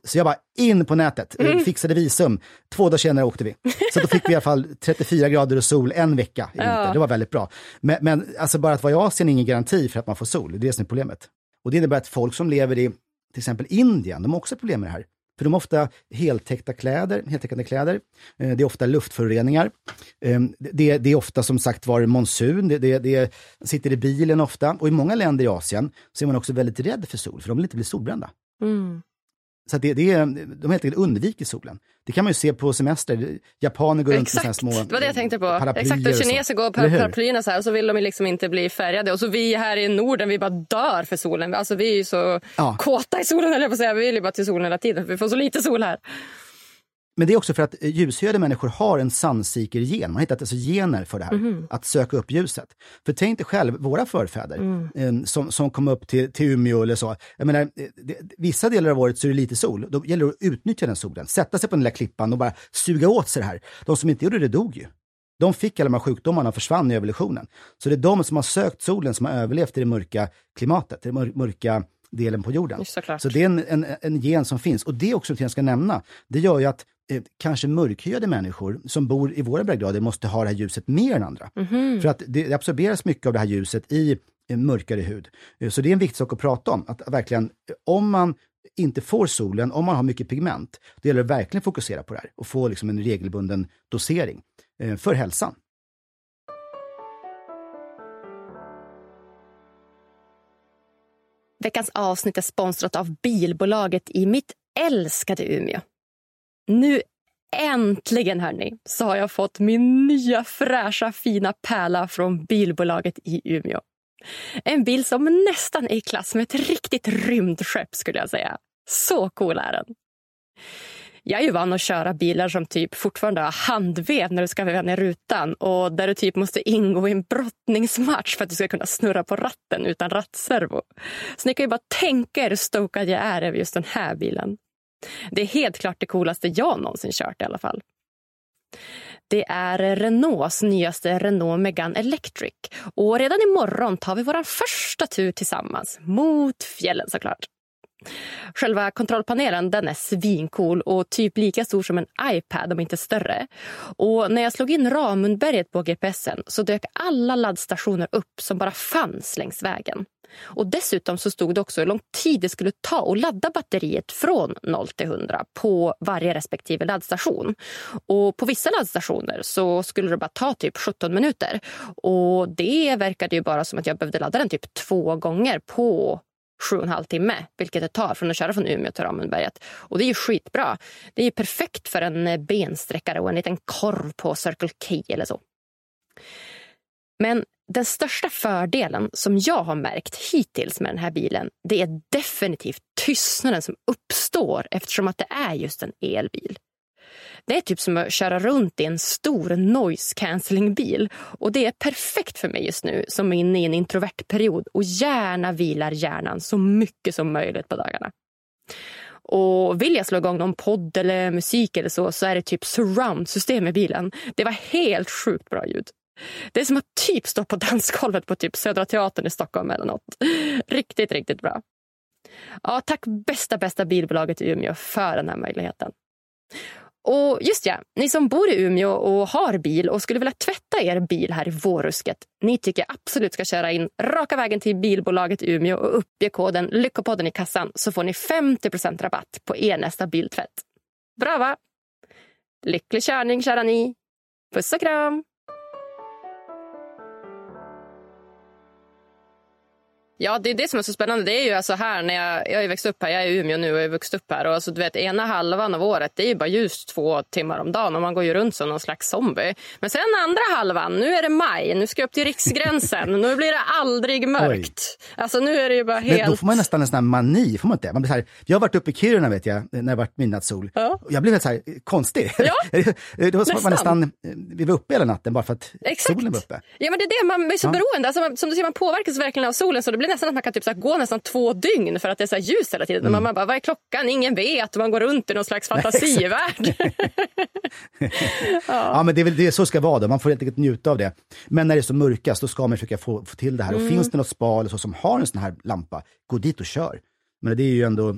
Så jag bara in på nätet, eh, Mm. fixade visum. Två dagar senare åkte vi. Så då fick vi i alla fall 34 grader och sol en vecka. Ja. Det var väldigt bra. Men, men alltså bara att vara i Asien är ingen garanti för att man får sol. Det är det som är problemet. Och det innebär att folk som lever i till exempel Indien, de har också problem med det här. För de har ofta heltäckta kläder, heltäckande kläder. Eh, Det är ofta luftföroreningar. Eh, Det, det är ofta som sagt var monsun, det, det, det sitter i bilen ofta. Och i många länder i Asien så är man också väldigt rädd för sol, för de vill inte bli solbrända. Mm. Så det, det är, de helt enkelt undviker solen. Det kan man ju se på semester. Japaner går runt med Exakt, små det var det jag tänkte på. Exakt, och kineser går på paraplyerna så här och så vill de liksom inte bli färgade. Och så vi här i Norden, vi bara dör för solen. Alltså vi är ju så Ja. kåta i solen, eller jag på att säga. Vi vill ju bara till solen hela tiden, för vi får så lite sol här. Men det är också för att eh, ljushyade människor har en sannsiker-gen. Man har hittat alltså gener för det här, Mhm. att söka upp ljuset. För tänk dig själv, våra förfäder Mm. eh, som, som kom upp till, till Umeå eller så. Jag menar, eh, det, vissa delar av året så är det lite sol. Då gäller det att utnyttja den solen, sätta sig på den lilla klippan och bara suga åt sig det här. De som inte gjorde det dog ju. De fick alla de här sjukdomarna och försvann i evolutionen. Så det är de som har sökt solen som har överlevt i det mörka klimatet, i den mör- mörka delen på jorden. Såklart. Så det är en, en, en gen som finns. Och det är också något jag ska nämna. Det gör ju att eh, kanske mörkhyade människor som bor i våra breddgrader måste ha det här ljuset mer än andra. Mhm. För att det absorberas mycket av det här ljuset i mörkare hud. Eh, Så det är en viktig sak att prata om. Att verkligen, eh, om man inte får solen, om man har mycket pigment, då gäller det verkligen att fokusera på det här och få liksom en regelbunden dosering för hälsan. Veckans avsnitt är sponsrat av bilbolaget i mitt älskade Umeå. Nu äntligen hörni, så har jag fått min nya fräscha fina pärla från bilbolaget i Umeå. En bil som nästan är i klass med ett riktigt rymdskepp skulle jag säga. Så cool är den. Jag är ju van att köra bilar som typ fortfarande har handvev när du ska veva ner rutan och där du typ måste ingå i en brottningsmatch för att du ska kunna snurra på ratten utan rattservo. Så ni kan ju bara tänka er hur stokad jag är över just den här bilen. Det är helt klart det coolaste jag någonsin kört i alla fall. Det är Renaults nyaste Renault Megane Electric och redan imorgon tar vi vår första tur tillsammans mot fjällen såklart. Själva kontrollpanelen den är svincool och typ lika stor som en iPad om inte större. Och när jag slog in Ramundberget på GPSen så dök alla laddstationer upp som bara fanns längs vägen. Och dessutom så stod det också hur lång tid det skulle ta att ladda batteriet från 0 till 100 på varje respektive laddstation. Och på vissa laddstationer så skulle det bara ta typ 17 minuter. Och det verkade ju bara som att jag behövde ladda den typ två gånger på sju och en halv timme, vilket det tar från att köra från Umeå till Ramundberget. Och det är ju skitbra. Det är ju perfekt för en eh, bensträckare och en liten korv på Circle K eller så. Men den största fördelen som jag har märkt hittills med den här bilen, det är definitivt tystnaden som uppstår eftersom att det är just en elbil. Det är typ som att köra runt i en stor noise cancelling bil och det är perfekt för mig just nu som är inne i en introvert period och gärna vilar hjärnan så mycket som möjligt på dagarna. Och vill jag slå igång någon podd eller musik eller så, så är det typ surround-system i bilen. Det var helt sjukt bra ljud. Det är som att typ stå på dansgolvet på typ Södra Teatern i Stockholm eller något. Riktigt, riktigt bra. Ja, tack bästa, bästa bilbolaget i Umeå för den här möjligheten. Och just ja, ni som bor i Umeå och har bil och skulle vilja tvätta er bil här i vårrusket. Ni tycker jag absolut ska köra in raka vägen till bilbolaget i Umeå och uppge koden Lyckopodden i kassan så får ni 50% rabatt på er nästa biltvätt. Bra va? Lycklig körning kära ni. Puss och kram! Ja, det är det som är så spännande. Det är ju alltså här när jag, jag är växt upp här, jag är i Umeå nu och jag är vuxit upp här. Och alltså, du vet, ena halvan av året det är ju bara ljus två timmar om dagen och man går ju runt som någon slags zombie. Men sen andra halvan, nu är det maj, nu ska jag upp till riksgränsen. nu blir det aldrig mörkt. Oj. Alltså nu är det ju bara helt... Men då får man nästan en sån här mani, får man inte? Man blir så här, jag har varit uppe i Kiruna vet jag, när det varit midnattssol. Ja. Jag blev helt så här konstig. Ja, det var som nästan. nästan, vi var uppe hela natten bara för att Exakt. solen var uppe. Ja men det är det, man är så ja. beroende. Alltså, som du ser, man påverkas verkligen av solen så det blir blir nästan att man kan typ så gå nästan två dygn för att det är så ljus hela tiden. Mm. Man bara, vad är klockan? Ingen vet. Man går runt i någon slags fantasivärld. ja. ja. men det är väl det så ska vara då. Man får helt enkelt njuta av det. Men när det är så mörkast, då ska man försöka få, få till det här. Mm. Och finns det något spa eller så som har en sån här lampa, gå dit och kör. Men det är ju ändå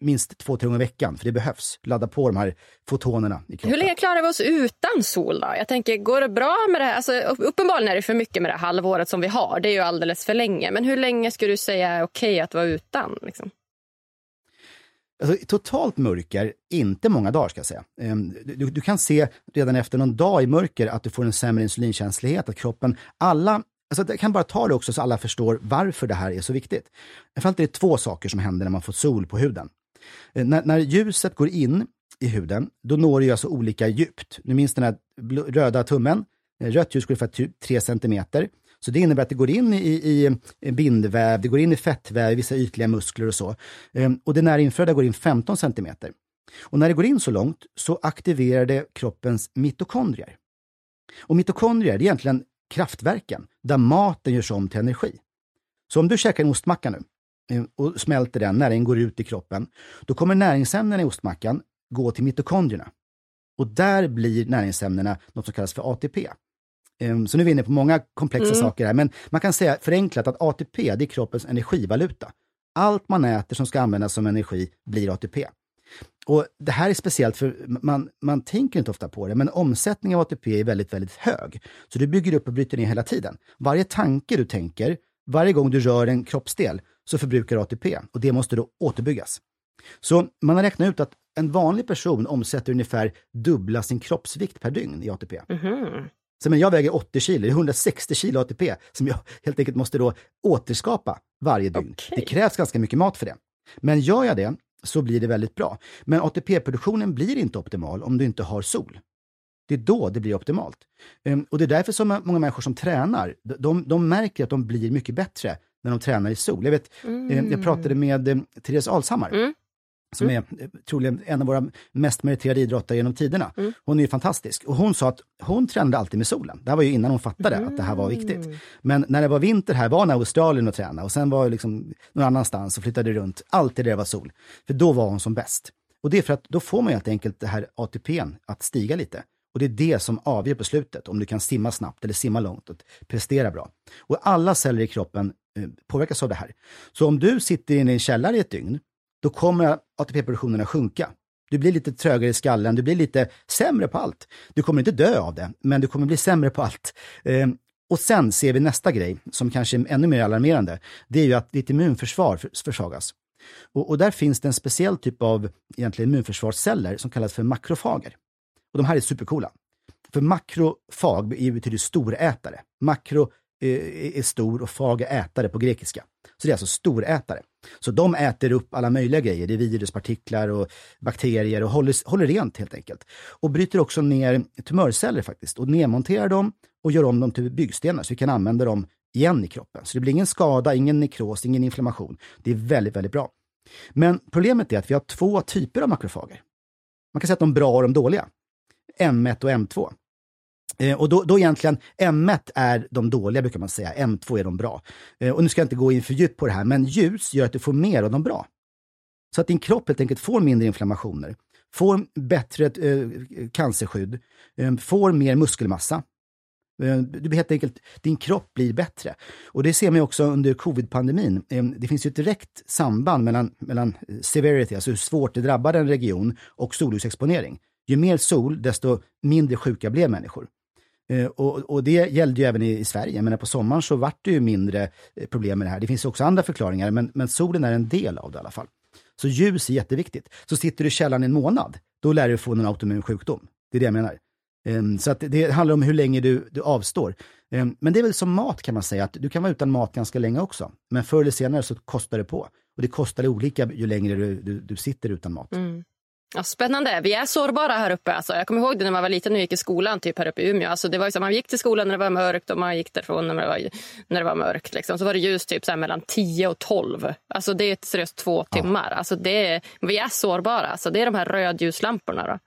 minst två, tre gånger i veckan, för det behövs. Ladda på de här fotonerna i kroppen. Hur länge klarar vi oss utan sol då? Jag tänker, går det bra med det här? Alltså, uppenbarligen är det för mycket med det halvåret som vi har. Det är ju alldeles för länge. Men hur länge skulle du säga är okej att vara utan? Liksom? Alltså, totalt mörker, inte många dagar ska jag säga. Ehm, du, du, kan se redan efter någon dag i mörker att du får en sämre insulinkänslighet, att kroppen, alla Alltså, jag kan bara ta det också så alla förstår varför det här är så viktigt. Framförallt är det två saker som händer när man får sol på huden. Eh, när, när ljuset går in i huden, då når det alltså olika djupt. Nu minns den här röda tummen. Eh, rött ljus går ungefär typ 3 cm. Så det innebär att det går in i, i bindväv, det går in i fettväv, vissa ytliga muskler och så. Ehm, och det närinflöda går in 15 cm. Och när det går in så långt så aktiverar det kroppens mitokondrier. Och mitokondrier är egentligen kraftverken, där maten görs om till energi. Så om du käkar en ostmacka nu eh, och smälter den när den går ut i kroppen, då kommer näringsämnena i ostmackan gå till mitokondrierna. Och där blir näringsämnena något som kallas för ATP. Ehm, så nu är vi inne på många komplexa mm. saker här, men man kan säga förenklat att ATP det är kroppens energivaluta. Allt man äter som ska användas som energi blir ATP. Och Det här är speciellt för man, man tänker inte ofta på det, men omsättningen av ATP är väldigt, väldigt hög. Så du bygger upp och bryter ner hela tiden. Varje tanke du tänker, varje gång du rör en kroppsdel, så förbrukar du ATP och det måste då återbyggas. Så man har räknat ut att en vanlig person omsätter ungefär dubbla sin kroppsvikt per dygn i ATP. Mm. Så men jag väger 80 kilo, det är 160 kilo ATP som jag helt enkelt måste då återskapa varje dygn. Okay. Det krävs ganska mycket mat för det. Men gör jag det, så blir det väldigt bra. Men ATP-produktionen blir inte optimal om du inte har sol. Det är då det blir optimalt. Ehm, och det är därför som många människor som tränar, de, de märker att de blir mycket bättre när de tränar i sol. Jag, vet, mm. jag pratade med eh, Therese Alshammar. Mm som mm. är eh, troligen en av våra mest meriterade idrottare genom tiderna. Mm. Hon är ju fantastisk. Och hon sa att hon tränade alltid med solen. Det här var ju innan hon fattade mm. att det här var viktigt. Men när det var vinter här var hon i Australien och tränade och sen var det liksom någon annanstans och flyttade runt. Alltid där det var sol. För då var hon som bäst. Och det är för att då får man helt enkelt det här ATPn att stiga lite. Och det är det som avgör på slutet, om du kan simma snabbt eller simma långt och prestera bra. Och alla celler i kroppen eh, påverkas av det här. Så om du sitter inne i en källare i ett dygn då kommer ATP-produktionen att sjunka. Du blir lite trögare i skallen, du blir lite sämre på allt. Du kommer inte dö av det, men du kommer bli sämre på allt. Ehm, och sen ser vi nästa grej, som kanske är ännu mer alarmerande. Det är ju att ditt immunförsvar försvagas. Och, och, där finns det en speciell typ av egentligen immunförsvarsceller som kallas för makrofager. Och de här är supercoola. För makrofag betyder storätare. Makro eh, är stor och fag är ätare på grekiska. Så det är alltså storätare. Så de äter upp alla möjliga grejer, det är viruspartiklar och bakterier och håller, håller rent helt enkelt. Och bryter också ner tumörceller faktiskt och nedmonterar dem och gör om dem till byggstenar så vi kan använda dem igen i kroppen. Så det blir ingen skada, ingen nekros, ingen inflammation. Det är väldigt, väldigt bra. Men problemet är att vi har två typer av makrofager. Man kan säga att de bra och de dåliga. M1 och M2. Eh, och då, då egentligen, M1 är de dåliga brukar man säga, M2 är de bra. Eh, och nu ska jag inte gå in för djupt på det här, men ljus gör att du får mer av de bra. Så att din kropp helt enkelt får mindre inflammationer, får bättre eh, cancerskydd, eh, får mer muskelmassa. Eh, du blir helt enkelt, din kropp blir bättre. Och det ser man också under covid-pandemin. Eh, det finns ju ett direkt samband mellan, mellan severity, alltså hur svårt det drabbar en region, och solljusexponering. Ju mer sol, desto mindre sjuka blev människor. Eh, och, och, det gällde ju även i, i Sverige. Men på sommaren så vart det ju mindre eh, problem med det här. Det finns också andra förklaringar, men, men solen är en del av det i alla fall. Så ljus är jätteviktigt. Så sitter du i källaren en månad, då lär du få en autoimmun sjukdom. Det är det jag menar. Ehm, så att det handlar om hur länge du, du avstår. Ehm, men det är väl som mat kan man säga, att du kan vara utan mat ganska länge också. Men förr eller senare så kostar det på. Och det kostar olika ju längre du, du, du sitter utan mat. Mm. Ja, spännande. Vi är sårbara här uppe. Alltså, jag kommer ihåg det när man var liten och gick i skolan typ här uppe i Umeå. Alltså, det var så, man gick till skolan när det var mörkt och man gick därifrån när det var, när det var mörkt. Liksom. Så var det ljus typ så mellan 10 och 12. Alltså, det är seriöst två timmar. Ja. Alltså, det är, vi är sårbara. Alltså, det är de här rödljuslamporna. Då.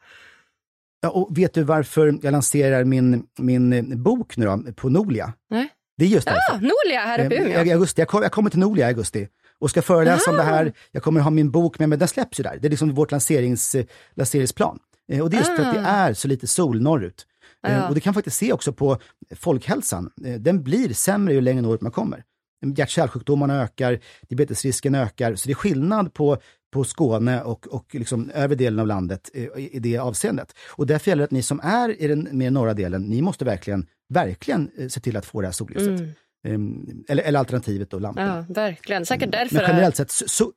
Ja, och vet du varför jag lanserar min, min bok nu då, på Nolia? Nej. Det är just därför. Ja, Nolia här uppe i Umeå. I augusti. Jag, kom, jag kommer till Nolia i augusti och ska föreläsa om det här. Jag kommer ha min bok med mig, den släpps ju där. Det är liksom vårt lanserings, lanseringsplan. Eh, och det är just för att det ah. är så lite sol norrut. Eh, ja. Och det kan faktiskt se också på folkhälsan. Eh, den blir sämre ju längre norrut man kommer. Hjärt-kärlsjukdomarna ökar, diabetesrisken ökar. Så det är skillnad på, på Skåne och, och liksom övre delen av landet i, i det avseendet. Och därför gäller det att ni som är i den mer norra delen, ni måste verkligen, verkligen se till att få det här solljuset. Mm. Um, eller, eller alternativet då, lampor. Ja, verkligen. Säkert därför. Men generellt sett, so,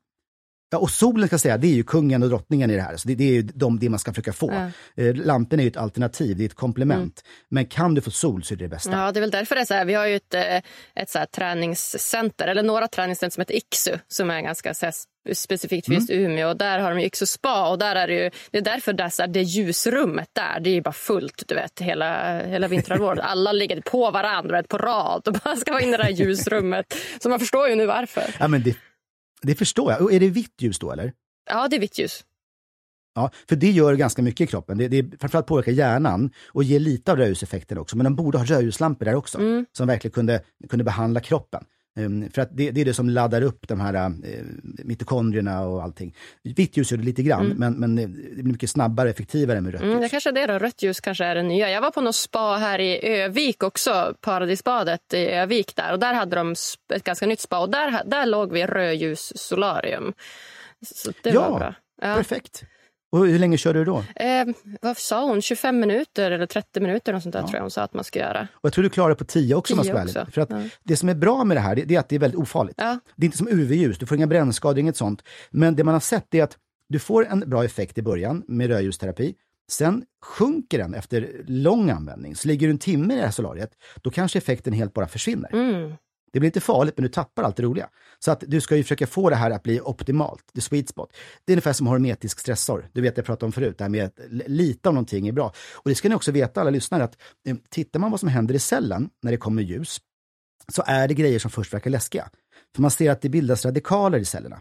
ja, och solen ska jag säga, det är ju kungen och drottningen i det här. Så det, det är ju de, det man ska försöka få. Ja. Uh, lamporna är ju ett alternativ, det är ett komplement. Mm. Men kan du få sol så är det det bästa. Ja, det är väl därför det är så här. Vi har ju ett, eh, ett så här träningscenter, eller några träningscenter som heter IKSU, som är ganska så specifikt för just mm. Umeå. Och där har de Yxö spa och där är det ju, det är därför dessa, det ljusrummet där, det är bara fullt du vet hela, hela vinterhalvåret. Alla ligger på varandra på rad och bara ska vara inne i det här ljusrummet. Så man förstår ju nu varför. Ja men det, det förstår jag. Och är det vitt ljus då eller? Ja det är vitt ljus. Ja, för det gör ganska mycket i kroppen. Det, det framförallt påverkar hjärnan och ger lite av rödljuseffekten också. Men de borde ha rödljuslampor där också, mm. som verkligen kunde, kunde behandla kroppen. Um, för att det, det, är det som laddar upp de här uh, mitokondrierna och allting. Vitt ljus gör det lite grann, mm. men, men det blir mycket snabbare och effektivare med rött ljus. Mm, det kanske är det då. Rött ljus kanske är det nya. Jag var på något spa här i Övik också, Paradisbadet i Övik där. Och där hade de ett ganska nytt spa och där, där låg vi rödljus solarium. Så det ja, var bra. Ja, perfekt. Och hur länge kör du då? Eh, vad sa hon? 25 minuter eller 30 minuter? Och sånt där, ja. tror jag hon sa att man ska göra. Och jag tror du klarar på 10 också. 10 man ska också. För att ja. Det som är bra med det här det är att det är väldigt ofarligt. Ja. Det är inte som UV-ljus, du får inga brännskador, inget sånt. Men det man har sett är att du får en bra effekt i början med rödljusterapi. Sen sjunker den efter lång användning. Så ligger du en timme i det här solariet, då kanske effekten helt bara försvinner. Mm. Det blir inte farligt, men du tappar allt det roliga. Så att du ska ju försöka få det här att bli optimalt, the sweet spot. Det är ungefär som hormetisk stressor. Du vet, jag pratade om förut, det här med att lita om någonting är bra. Och det ska ni också veta, alla lyssnare, att eh, tittar man vad som händer i cellen när det kommer ljus, så är det grejer som först verkar läskiga. För man ser att det bildas radikaler i cellerna.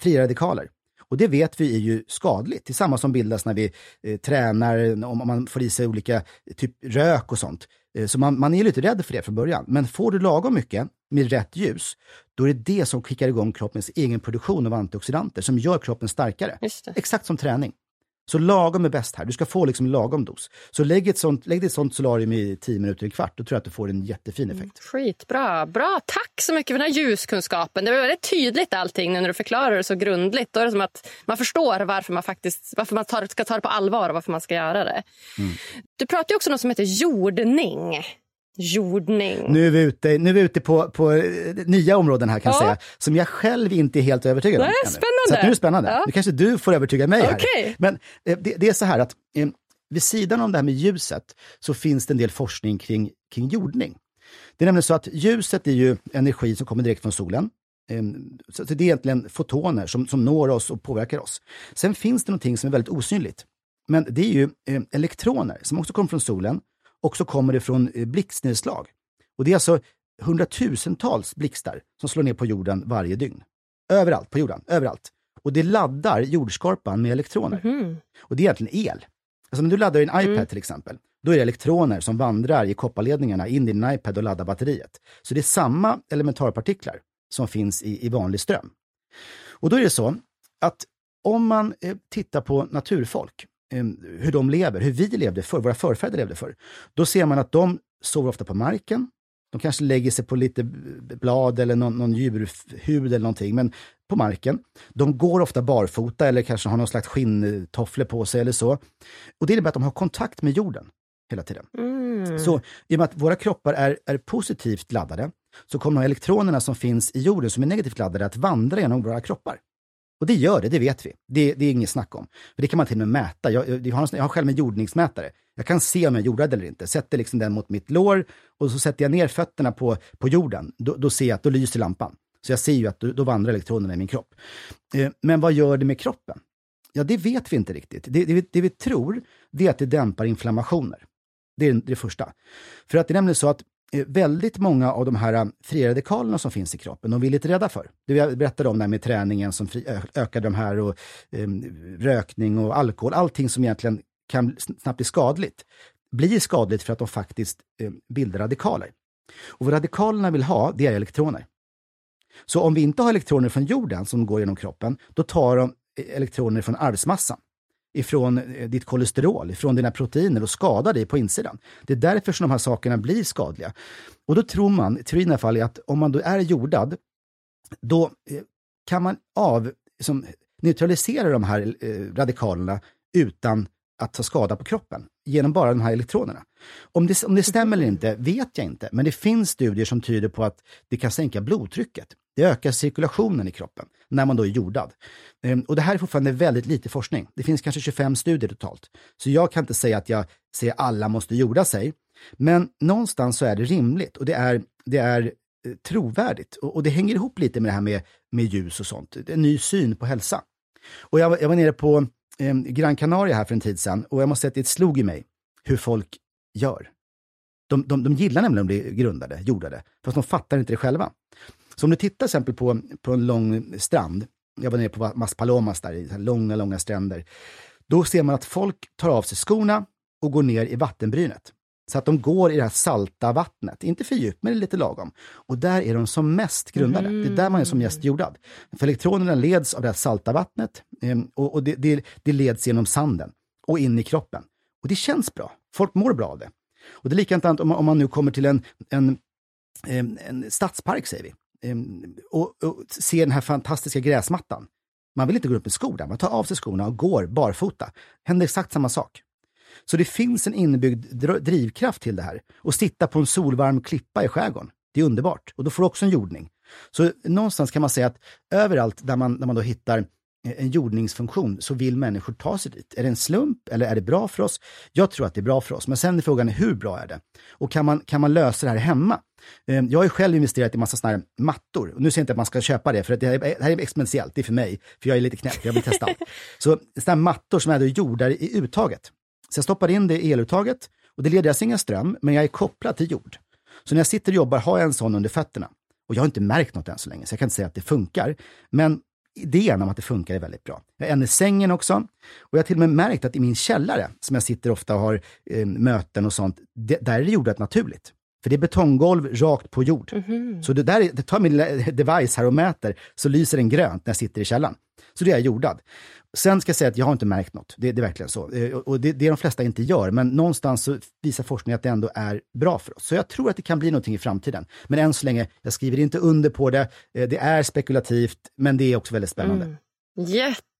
Fria radikaler. Och det vet vi är ju skadligt. Det är samma som bildas när vi eh, tränar, om man får i sig olika eh, typ rök och sånt. Eh, så man, man är lite rädd för det från början. Men får du lagom mycket med rätt ljus, då är det det som kickar igång kroppens egen produktion av antioxidanter som gör kroppen starkare. Exakt som träning. Så lagom är bäst här. Du ska få liksom lagom dos. Så lägg ett sånt, lägg ett sånt solarium i 10 minuter, en kvart. Då tror jag att du får en jättefin effekt. Mm, skitbra. Bra. Tack så mycket för den här ljuskunskapen. Det var väldigt tydligt allting när du förklarar det så grundligt. Då är det som att man förstår varför man faktiskt varför man tar, ska ta det på allvar och varför man ska göra det. Mm. Du pratar också om något som heter jordning jordning. Nu är vi ute, nu är vi ute på, på eh, nya områden här kan ja. jag säga, som jag själv inte är helt övertygad om. Nej, spännande. Så nu är det spännande. Ja. Nu kanske du får övertyga mig okay. här. Men eh, det, det, är så här att eh, vid sidan om det här med ljuset så finns det en del forskning kring, kring jordning. Det är nämligen så att ljuset är ju energi som kommer direkt från solen. Eh, så det är egentligen fotoner som, som når oss och påverkar oss. Sen finns det någonting som är väldigt osynligt. Men det är ju eh, elektroner som också kommer från solen och så kommer det från eh, blixtnedslag. Och det är alltså hundratusentals blixtar som slår ner på jorden varje dygn. Överallt på jorden, överallt. Och det laddar jordskorpan med elektroner. Mm. Och det är egentligen el. Alltså när du laddar en iPad mm. till exempel, då är det elektroner som vandrar i kopparledningarna in i din iPad och laddar batteriet. Så det är samma elementarpartiklar som finns i, i vanlig ström. Och då är det så att om man eh, tittar på naturfolk hur de lever, hur vi levde förr, våra förfäder levde förr. Då ser man att de sover ofta på marken. De kanske lägger sig på lite blad eller någon, någon djurhud eller någonting, men på marken. De går ofta barfota eller kanske har någon slags skinntofflor på sig eller så. Och det innebär att de har kontakt med jorden hela tiden. Mm. Så i och med att våra kroppar är, är positivt laddade så kommer de elektronerna som finns i jorden som är negativt laddade att vandra genom våra kroppar. Och det gör det, det vet vi. Det, det är inget snack om. För det kan man till och med mäta. Jag, jag, har, jag har själv en jordningsmätare. Jag kan se om jag är jordad eller inte. Sätter liksom den mot mitt lår och så sätter jag ner fötterna på, på jorden. Då, då ser jag att då lyser lampan. Så jag ser ju att då, då vandrar elektronerna i min kropp. Eh, men vad gör det med kroppen? Ja, det vet vi inte riktigt. Det, det, det vi tror, det är att det dämpar inflammationer. Det är det första. För att det är nämligen så att Eh, väldigt många av de här eh, fri-radikalerna som finns i kroppen, de vi är lite rädda för. Det jag berättade om det här med träningen som ökade de här och eh, rökning och alkohol, allting som egentligen kan snabbt bli skadligt, blir skadligt för att de faktiskt eh, bildar radikaler. Och vad radikalerna vill ha, det är elektroner. Så om vi inte har elektroner från jorden som går genom kroppen, då tar de eh, elektroner från arvsmassan ifrån eh, ditt kolesterol, ifrån dina proteiner och skadar dig på insidan. Det är därför som de här sakerna blir skadliga. Och då tror man, teorin i alla fall, att om man då är jordad, då eh, kan man av, liksom, neutralisera de här eh, radikalerna utan att ta skada på kroppen genom bara de här elektronerna. Om det, om det stämmer eller inte vet jag inte, men det finns studier som tyder på att det kan sänka blodtrycket. Det ökar cirkulationen i kroppen när man då är jordad. Ehm, och det här är fortfarande väldigt lite forskning. Det finns kanske 25 studier totalt. Så jag kan inte säga att jag säger alla måste jorda sig. Men någonstans så är det rimligt och det är, det är eh, trovärdigt. Och, och det hänger ihop lite med det här med, med ljus och sånt. Det är en ny syn på hälsa. Och jag, jag var nere på eh, Gran Canaria här för en tid sedan och jag måste säga att det slog i mig hur folk gör. De, de, de gillar nämligen att bli grundade, jordade, fast de fattar inte det själva. Så om du tittar till exempel på, på en lång strand, jag var nere på Mas Palomas där, i långa, långa stränder, då ser man att folk tar av sig skorna och går ner i vattenbrynet. Så att de går i det här salta vattnet, inte för djupt, men lite lagom. Och där är de som mest grundade. Mm. Det är där man är som mest jordad. För elektronerna leds av det här salta vattnet ehm, och, och det, det, det, leds genom sanden och in i kroppen. Och det känns bra. Folk mår bra av det. Och det är likadant om, om man nu kommer till en, en, ehm, en stadspark, säger vi. Ehm, och, och ser den här fantastiska gräsmattan. Man vill inte gå upp med skor där, man tar av sig skorna och går barfota. Händer exakt samma sak. Så det finns en inbyggd drivkraft till det här. Och sitta på en solvarm klippa i skärgården, det är underbart. Och då får du också en jordning. Så någonstans kan man säga att överallt där man, där man då hittar en jordningsfunktion så vill människor ta sig dit. Är det en slump eller är det bra för oss? Jag tror att det är bra för oss, men sen är frågan hur bra är det? Och kan man, kan man lösa det här hemma? Ehm, jag har ju själv investerat i massa sådana här mattor. Nu säger jag inte att man ska köpa det, för det här, det här är exponentiellt, det är för mig, för jag är lite knäpp, jag vill testa allt. Så sådana här mattor som är då gjorda i uttaget. Så jag stoppar in det i eluttaget och det leder alltså ingen ström, men jag är kopplad till jord. Så när jag sitter och jobbar har jag en sån under fötterna. Och jag har inte märkt något än så länge, så jag kan inte säga att det funkar. Men idén om att det funkar är väldigt bra. Jag har en i sängen också. Och jag har till och med märkt att i min källare, som jag sitter ofta och har eh, möten och sånt, det, där är det jordat naturligt. För det är betonggolv rakt på jord. Mm -hmm. Så det, där, det tar min device här och mäter, så lyser den grönt när jag sitter i källaren. Så det är jag jordad. Sen ska jag säga att jag har inte märkt något. Det, det är verkligen så. Eh, och det, det de flesta inte gör, men någonstans så visar forskningen att det ändå är bra för oss. Så jag tror att det kan bli någonting i framtiden. Men än så länge, jag skriver inte under på det. Eh, det är spekulativt, men det är också väldigt spännande. Mm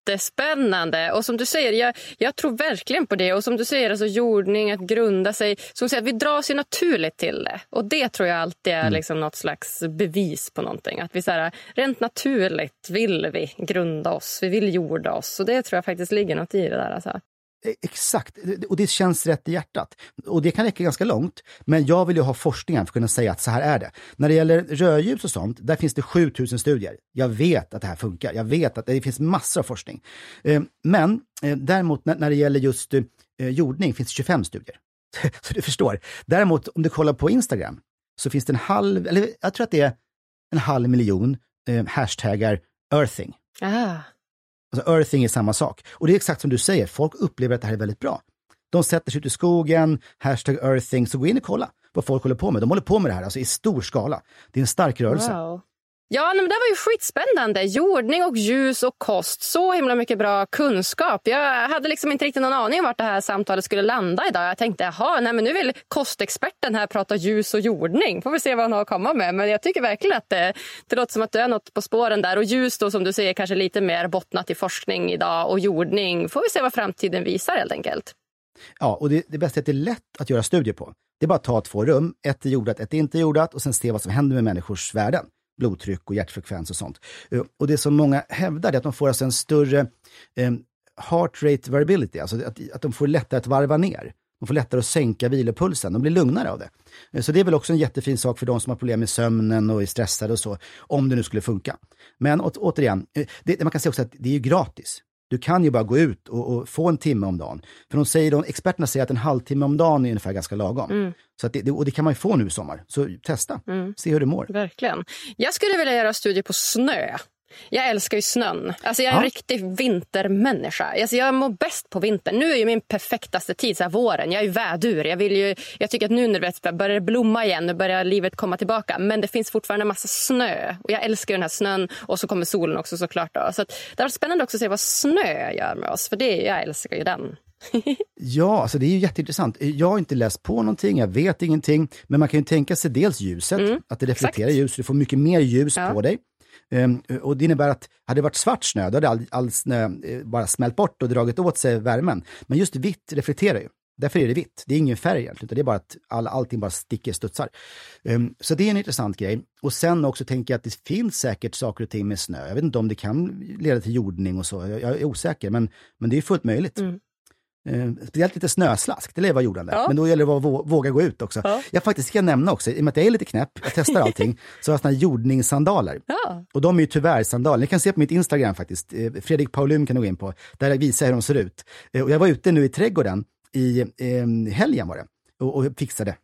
jättespännande. Och som du säger, jag, jag tror verkligen på det. Och som du säger, alltså jordning, att grunda sig. Som säger, vi drar sig naturligt till det. Och det tror jag alltid är mm. liksom något slags bevis på någonting. Att vi så här, rent naturligt vill vi grunda oss, vi vill jorda oss. Och det tror jag faktiskt ligger något i det där. Alltså. Eh, exakt, och det känns rätt i hjärtat. Och det kan räcka ganska långt, men jag vill ju ha forskningen för att kunna säga att så här är det. När det gäller rödljus och sånt, där finns det 7000 studier. Jag vet att det här funkar, jag vet att det finns massor av forskning. Eh, men eh, däremot när det gäller just jordning finns det 25 studier. Så du förstår. Däremot om du kollar på Instagram så finns det en halv, eller jag tror att det är en halv miljon hashtaggar earthing. Aha. Alltså earthing är samma sak. Och det är exakt som du säger, folk upplever att det här är väldigt bra. De sätter sig ute i skogen, hashtag earthing, så gå in och kolla vad folk håller på med. De håller på med det här alltså i stor skala. Det är en stark rörelse. Wow. Ja, men det var ju skitspännande. Jordning och ljus och kost. Så himla mycket bra kunskap. Jag hade liksom inte riktigt någon aning om vart det här samtalet skulle landa idag. Jag tänkte, jaha, nej men nu vill kostexperten här prata ljus och jordning. Får vi se vad han har att komma med. Men jag tycker verkligen att det, det låter som att du är något på spåren där. Och ljus då, som du säger, kanske lite mer bottnat i forskning idag. Och jordning, får vi se vad framtiden visar helt enkelt. Ja, och det, det bästa är att det är lätt att göra studier på. Det är bara att ta två rum, ett är jordat, ett är inte jordat och sen se vad som händer med människors värden blodtryck och hjärtfrekvens och sånt. Eh, och det som många hävdar är att de får alltså en större eh, heart rate variability, alltså att, att de får lättare att varva ner. De får lättare att sänka vilopulsen, de blir lugnare av det. Eh, så det är väl också en jättefin sak för de som har problem med sömnen och är stressade och så, om det nu skulle funka. Men å, återigen, eh, det, man kan säga också att det är ju gratis. Du kan ju bara gå ut och, och, få en timme om dagen. För de säger, de, experterna säger att en halvtimme om dagen är ungefär ganska lagom. Mm. Så det, och det kan man ju få nu i sommar. Så testa, mm. se hur du mår. Verkligen. Jag skulle vilja göra studier på snö. Jag älskar ju snön. Alltså jag är en riktig vintermänniska. Alltså jag mår bäst på vintern. Nu är ju min perfektaste tid så här våren. Jag är ju vädur. Jag, vill ju, jag tycker att nu när det börjar blomma igen, nu börjar livet komma tillbaka. Men det finns fortfarande en massa snö. Och jag älskar den här snön. Och så kommer solen också såklart. Då. Så det var spännande också att se vad snö gör med oss. För det, jag älskar ju den. ja, alltså det är ju jätteintressant. Jag har inte läst på någonting, jag vet ingenting. Men man kan ju tänka sig dels ljuset, mm, att det reflekterar exakt. ljus, du får mycket mer ljus ja. på dig. Ehm, och det innebär att hade det varit svart snö, då hade all, all snö eh, bara smält bort och dragit åt sig värmen. Men just vitt reflekterar ju. Därför är det vitt. Det är ingen färg egentligen, utan det är bara att all, allting bara sticker, studsar. Um, så det är en intressant grej. Och sen också tänker jag att det finns säkert saker och ting med snö. Jag vet inte om det kan leda till jordning och så. Jag, jag är osäker, men, men det är fullt möjligt. Mm. Eh, speciellt lite snöslask, det lär vara jordande. Ja. Men då gäller det att våga gå ut också. Ja. Jag faktiskt ska nämna också, i och med att jag är lite knäpp, jag testar allting, så har jag såna jordningssandaler. Ja. Och de är ju tyvärr sandaler. Ni kan se på mitt Instagram faktiskt, eh, Fredrik Paulun kan du gå in på, där jag visar hur de ser ut. Eh, och jag var ute nu i trädgården i eh, helgen var det och, och fixade,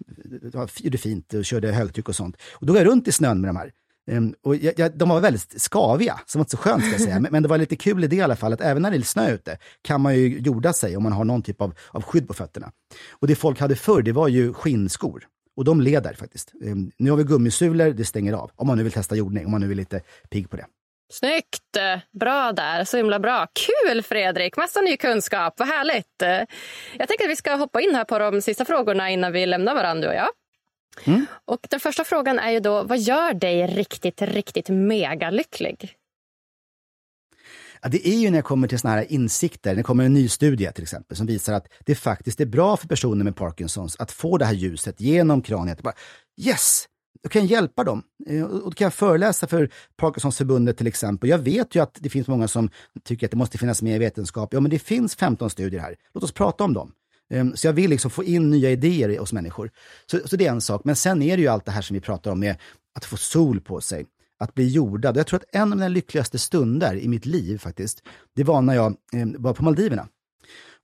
gjorde fint och körde högtryck och sånt. Och då går jag runt i snön med de här. Um, och jag, jag, de var väldigt skaviga, som var inte så skönt ska jag säga. Men, men, det var lite kul idé i alla fall, att även när det är snö ute kan man ju jorda sig om man har någon typ av, av skydd på fötterna. Och det folk hade förr, det var ju skinnskor. Och de leder faktiskt. Um, nu har vi gummisulor, det stänger av. Om man nu vill testa jordning, om man nu är lite pigg på det. Snyggt! Bra där. Så himla bra. Kul, Fredrik! Massa ny kunskap. Vad härligt. Jag tänker att vi ska hoppa in här på de sista frågorna innan vi lämnar varandra, och jag. Mm. Och den första frågan är ju då, vad gör dig riktigt, riktigt megalycklig? Ja, det är ju när jag kommer till såna här insikter, när det kommer en ny studie till exempel, som visar att det faktiskt är bra för personer med Parkinsons att få det här ljuset genom kraniet. Bara, yes! Då kan jag hjälpa dem. Eh, och då kan jag föreläsa för Parkinsonsförbundet till exempel. Jag vet ju att det finns många som tycker att det måste finnas mer vetenskap. Ja, men det finns 15 studier här. Låt oss prata om dem. Ehm, så jag vill liksom få in nya idéer hos människor. Så, så det är en sak. Men sen är det ju allt det här som vi pratar om med att få sol på sig, att bli jordad. Jag tror att en av mina lyckligaste stunder i mitt liv faktiskt, det var när jag eh, var på Maldiverna.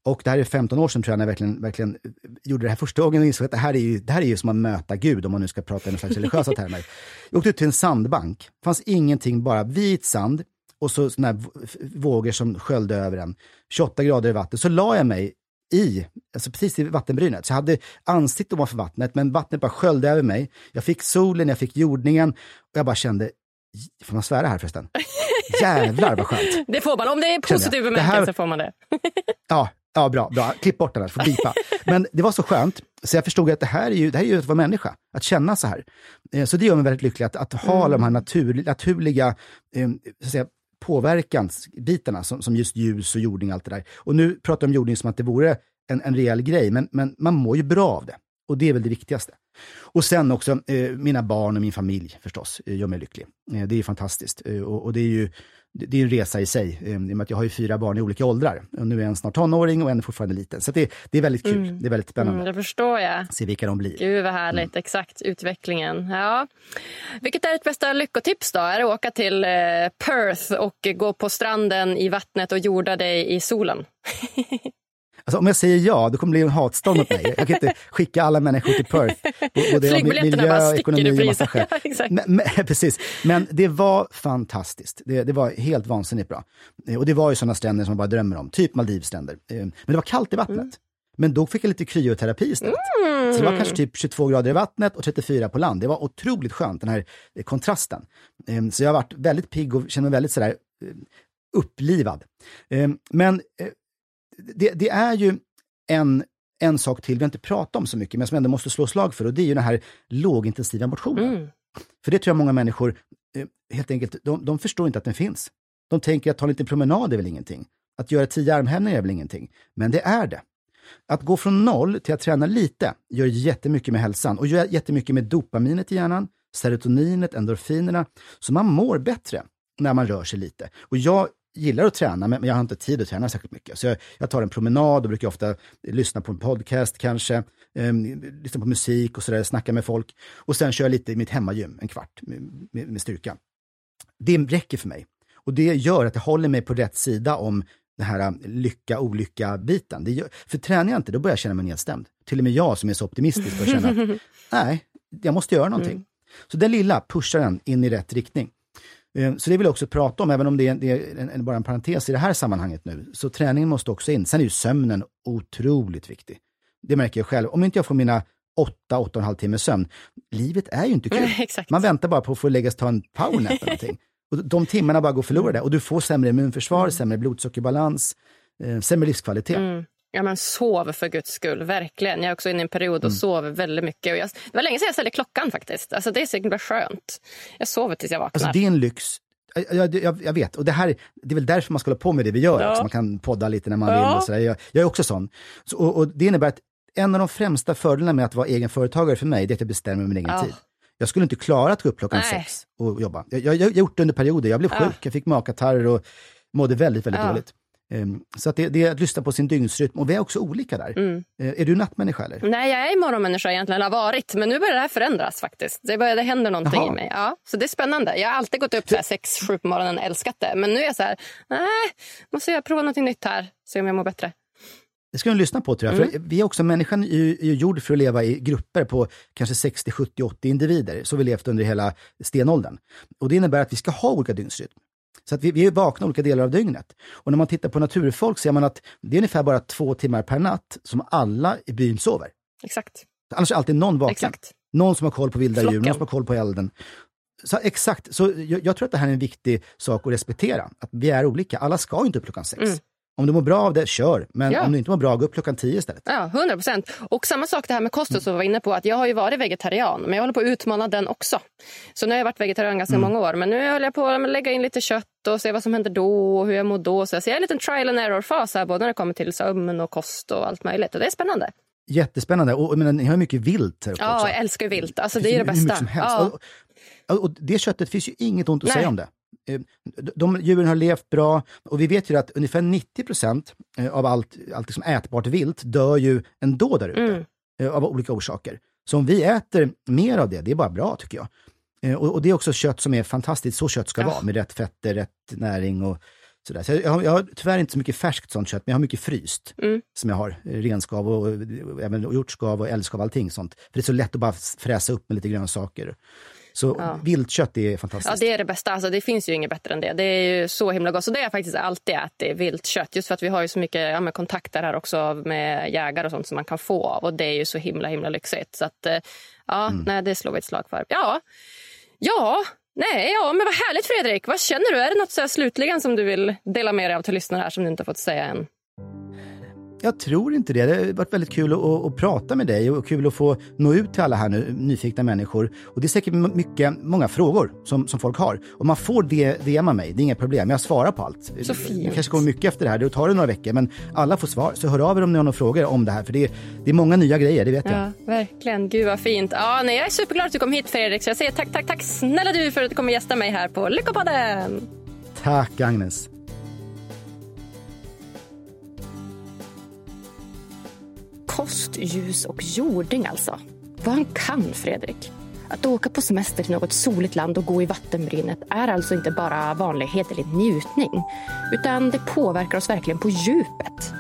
Och det här är 15 år sedan tror jag, när jag verkligen, verkligen gjorde det här första gången och insåg att det här är ju, det här är ju som att möta Gud, om man nu ska prata i någon slags religiösa termer. Jag åkte ut till en sandbank. Det fanns ingenting, bara vit sand och så såna här vågor som sköljde över en. 28 grader i vatten. Så la jag mig i, alltså precis i vattenbrynet. Så jag hade ansiktet ovanför vattnet, men vattnet bara sköljde över mig. Jag fick solen, jag fick jordningen och jag bara kände, får man svära här förresten? Jävlar vad skönt! Det får man, om det är positiv bemärkelse får man det. ja, ja, bra, bra. Klipp bort den här, får bipa. Men det var så skönt, så jag förstod att det här är ju, det här är ju att vara människa, att känna så här. Eh, så det gör mig väldigt lycklig, att, att ha mm. de här natur, naturliga eh, så att säga, påverkansbitarna som, som just ljus och jordning och allt det där. Och nu pratar jag om jordning som att det vore en, en rejäl grej, men, men man mår ju bra av det. Och det är väl det viktigaste. Och sen också eh, mina barn och min familj förstås eh, gör mig lycklig. Eh, det är fantastiskt. Eh, och, och, det är ju det är en resa i sig, eh, i och med att jag har ju fyra barn i olika åldrar. Och nu är en snart tonåring och en är fortfarande liten. Så det, det är väldigt kul. Mm. Det är väldigt spännande. Mm, det förstår jag. Se vilka de blir. Gud vad härligt. Mm. Exakt, utvecklingen. Ja. Vilket är ditt bästa lyckotips då? Är det att åka till eh, Perth och gå på stranden i vattnet och jorda dig i solen? Alltså, om jag säger ja, då kommer det bli en hatstorm mot mig. Jag kan inte skicka alla människor till Perth. Flygbiljetterna bara sticker i pris. Ja, men, men, precis. Men det var fantastiskt. Det, det, var helt vansinnigt bra. Eh, och det var ju sådana stränder som man bara drömmer om, typ Maldivstränder. Eh, men det var kallt i vattnet. Mm. Men då fick jag lite kryoterapi istället. Mm. Så det var kanske typ 22 grader i vattnet och 34 på land. Det var otroligt skönt, den här eh, kontrasten. Så jag har varit väldigt pigg och känner mig väldigt sådär upplivad. Men det, det, är ju en, en sak till vi inte pratat om så mycket, men som ändå måste slå slag för, och det är ju den här lågintensiva motionen. Mm. För det tror jag många människor, eh, helt enkelt, de, de förstår inte att den finns. De tänker att ta en liten promenad är väl ingenting. Att göra tio armhävningar är väl ingenting. Men det är det. Att gå från noll till att träna lite gör jättemycket med hälsan och gör jättemycket med dopaminet i hjärnan, serotoninet, endorfinerna. Så man mår bättre när man rör sig lite. Och jag gillar att träna, men jag har inte tid att träna särskilt mycket. Så jag, jag tar en promenad och brukar ofta lyssna på en podcast kanske, eh, lyssna på musik och sådär, snacka med folk. Och sen kör jag lite i mitt hemmagym, en kvart med, med, med styrka. Det räcker för mig. Och det gör att jag håller mig på rätt sida om den här um, lycka-olycka-biten. För tränar jag inte, då börjar jag känna mig nedstämd. Till och med jag som är så optimistisk börjar känna att nej, jag måste göra någonting. Mm. Så den lilla pushar den in i rätt riktning. Eh, så det vill jag också prata om, även om det är, det är en, bara en parentes i det här sammanhanget nu. Så träningen måste också in. Sen är ju sömnen otroligt viktig. Det märker jag själv. Om inte jag får mina åtta, åtta och en halv timme sömn, livet är ju inte kul. Man väntar bara på att få läggas ta en powernap eller någonting. Och de timmarna bara går förlorade och du får sämre immunförsvar, mm. sämre blodsockerbalans, eh, sämre livskvalitet. Mm. Ja, men sov för guds skull, verkligen. Jag är också inne i en period och mm. sover väldigt mycket. Och jag, det var länge sedan jag ställde klockan faktiskt. Alltså, det är så himla skönt. Jag sover tills jag vaknar. Alltså, det är en lyx. Jag, jag, jag, vet, och det, här, det är väl därför man ska hålla på med det vi gör. Ja. Så man kan podda lite när man ja. vill. Och så jag, jag, är också sån. Så, och, och, det innebär att en av de främsta fördelarna med att vara egenföretagare för mig, det är att jag bestämmer min egen ja. tid. Jag skulle inte klara att gå upp klockan Nej. sex och jobba. Jag har gjort det under perioder. Jag blev sjuk, jag fick magkatarrer och mådde väldigt, väldigt dåligt. Um, så att det, det, är att lyssna på sin dygnsrytm och vi är också olika där. Mm. Uh, är du nattmänniska eller? Nej, jag är morgonmänniska egentligen, har varit. Men nu börjar det här förändras faktiskt. Det, börjar, det händer någonting Jaha. i mig. Ja, så det är spännande. Jag har alltid gått upp så... sex, sju på morgonen och älskat det. Men nu är jag så här, nej, måste jag prova någonting nytt här, se om jag mår bättre. Det ska du lyssna på tror jag. Mm. För vi är också, människan är ju gjord för att leva i grupper på kanske 60, 70, 80 individer. Så vi levt under hela stenåldern. Och det innebär att vi ska ha olika dygnsrytm. Så att vi, vi är vakna olika delar av dygnet. Och när man tittar på naturfolk ser man att det är ungefär bara två timmar per natt som alla i byn sover. Exakt. Annars är alltid någon vaken. Exakt. Någon som har koll på vilda Flocken. djur, någon som har koll på elden. Så, exakt, så jag, jag, tror att det här är en viktig sak att respektera. Att vi är olika. Alla ska inte upp klockan sex. Mm. Om du mår bra av det, kör. Men ja. om du inte mår bra, gå upp klockan tio istället. Ja, 100 procent. Och samma sak det här med kosten som vi var inne på. att Jag har ju varit vegetarian, men jag håller på att utmana den också. Så nu har jag varit vegetarian ganska mm. många år. Men nu håller jag på att lägga in lite kött och se vad som händer då och hur jag mår då. Så jag ser en liten trial and error-fas här, både när det kommer till sömn och kost och allt möjligt. Och det är spännande. Jättespännande. Och men, ni har mycket vilt här uppe Ja, också. jag älskar vilt. Alltså, det, det är det bästa. Ja. Och, och, det köttet finns ju inget ont att Nej. säga om det. Eh, de djuren har levt bra och vi vet ju att ungefär 90 procent eh, av allt, allt liksom ätbart vilt dör ju ändå där ute. Mm. Eh, av olika orsaker. Så om vi äter mer av det, det är bara bra tycker jag. Och, och det är också kött som är fantastiskt, så kött ska ja. vara, med rätt fetter, rätt näring och sådär. Så jag, har, jag har tyvärr inte så mycket färskt sånt kött, men jag har mycket fryst. Mm. Som jag har, renskav och, och även hjortskav och älgskav, allting sånt. För det är så lätt att bara fräsa upp med lite grönsaker. Så ja. viltkött är fantastiskt. Ja, det är det bästa. Alltså, det finns ju inget bättre än det. Det är ju så himla gott. Så det har jag faktiskt alltid ätit, viltkött. Just för att vi har ju så mycket ja, kontakter här också med jägare och sånt som man kan få av. Och det är ju så himla himla lyxigt. Så att, eh, ja, mm. nej, det slår vi ett slag för. Ja, ja, nej, ja, men vad härligt Fredrik. Vad känner du? Är det något så slutligen som du vill dela med dig av till lyssnare här som du inte har fått säga än? Jag tror inte det. Det har varit väldigt kul att, att, prata med dig och kul att få nå ut till alla här nu, nyfikna människor. Och det är säkert mycket, många frågor som, som folk har. Och man får det, DMa mig, det är inga problem. Jag svarar på allt. Så fint. Det kanske kommer mycket efter det här, det tar det några veckor. Men alla får svar. Så hör av er om ni har några frågor om det här. För det är, det är många nya grejer, det vet jag. Ja, verkligen. Gud vad fint. Ja, nej, jag är superglad att du kom hit Fredrik. Så jag säger tack, tack, tack snälla du för att du kommer gästa mig här på Lyckopodden. Tack Agnes. Kost, ljus och jording alltså. Vad han kan, Fredrik. Att åka på semester till något soligt land och gå i vattenbrynet är alltså inte bara vanlig hederlig njutning. Utan det påverkar oss verkligen på djupet.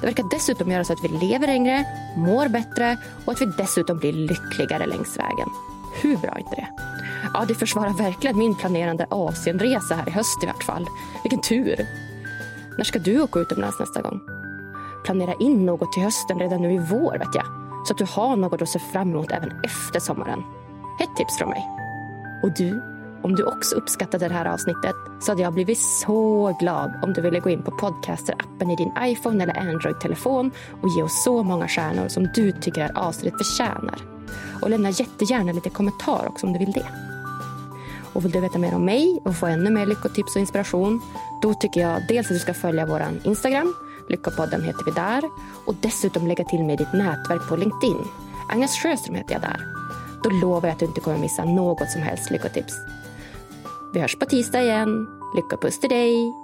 Det verkar dessutom göra så att vi lever längre, mår bättre och att vi dessutom blir lyckligare längs vägen. Hur bra är inte det? Ja, det försvarar verkligen min planerande Asienresa här i höst i vart fall. Vilken tur! När ska du åka utomlands nästa gång? Planera in något till hösten redan nu i vår vet jag. Så att du har något att se fram emot även efter sommaren. Ett tips från mig. Och du, om du också uppskattade det här avsnittet så hade jag blivit så glad om du ville gå in på Podcaster-appen i din iPhone eller Android-telefon och ge oss så många stjärnor som du tycker att avsnittet förtjänar. Och lämna jättegärna lite kommentar också om du vill det. Och vill du veta mer om mig och få ännu mer lyckotips och inspiration då tycker jag dels att du ska följa vår Instagram Lyckopodden heter vi där. Och dessutom lägga till mig ditt nätverk på LinkedIn. Agnes Sjöström heter jag där. Då lovar jag att du inte kommer missa något som helst lyckotips. Vi hörs på tisdag igen. Lycka puss till dig!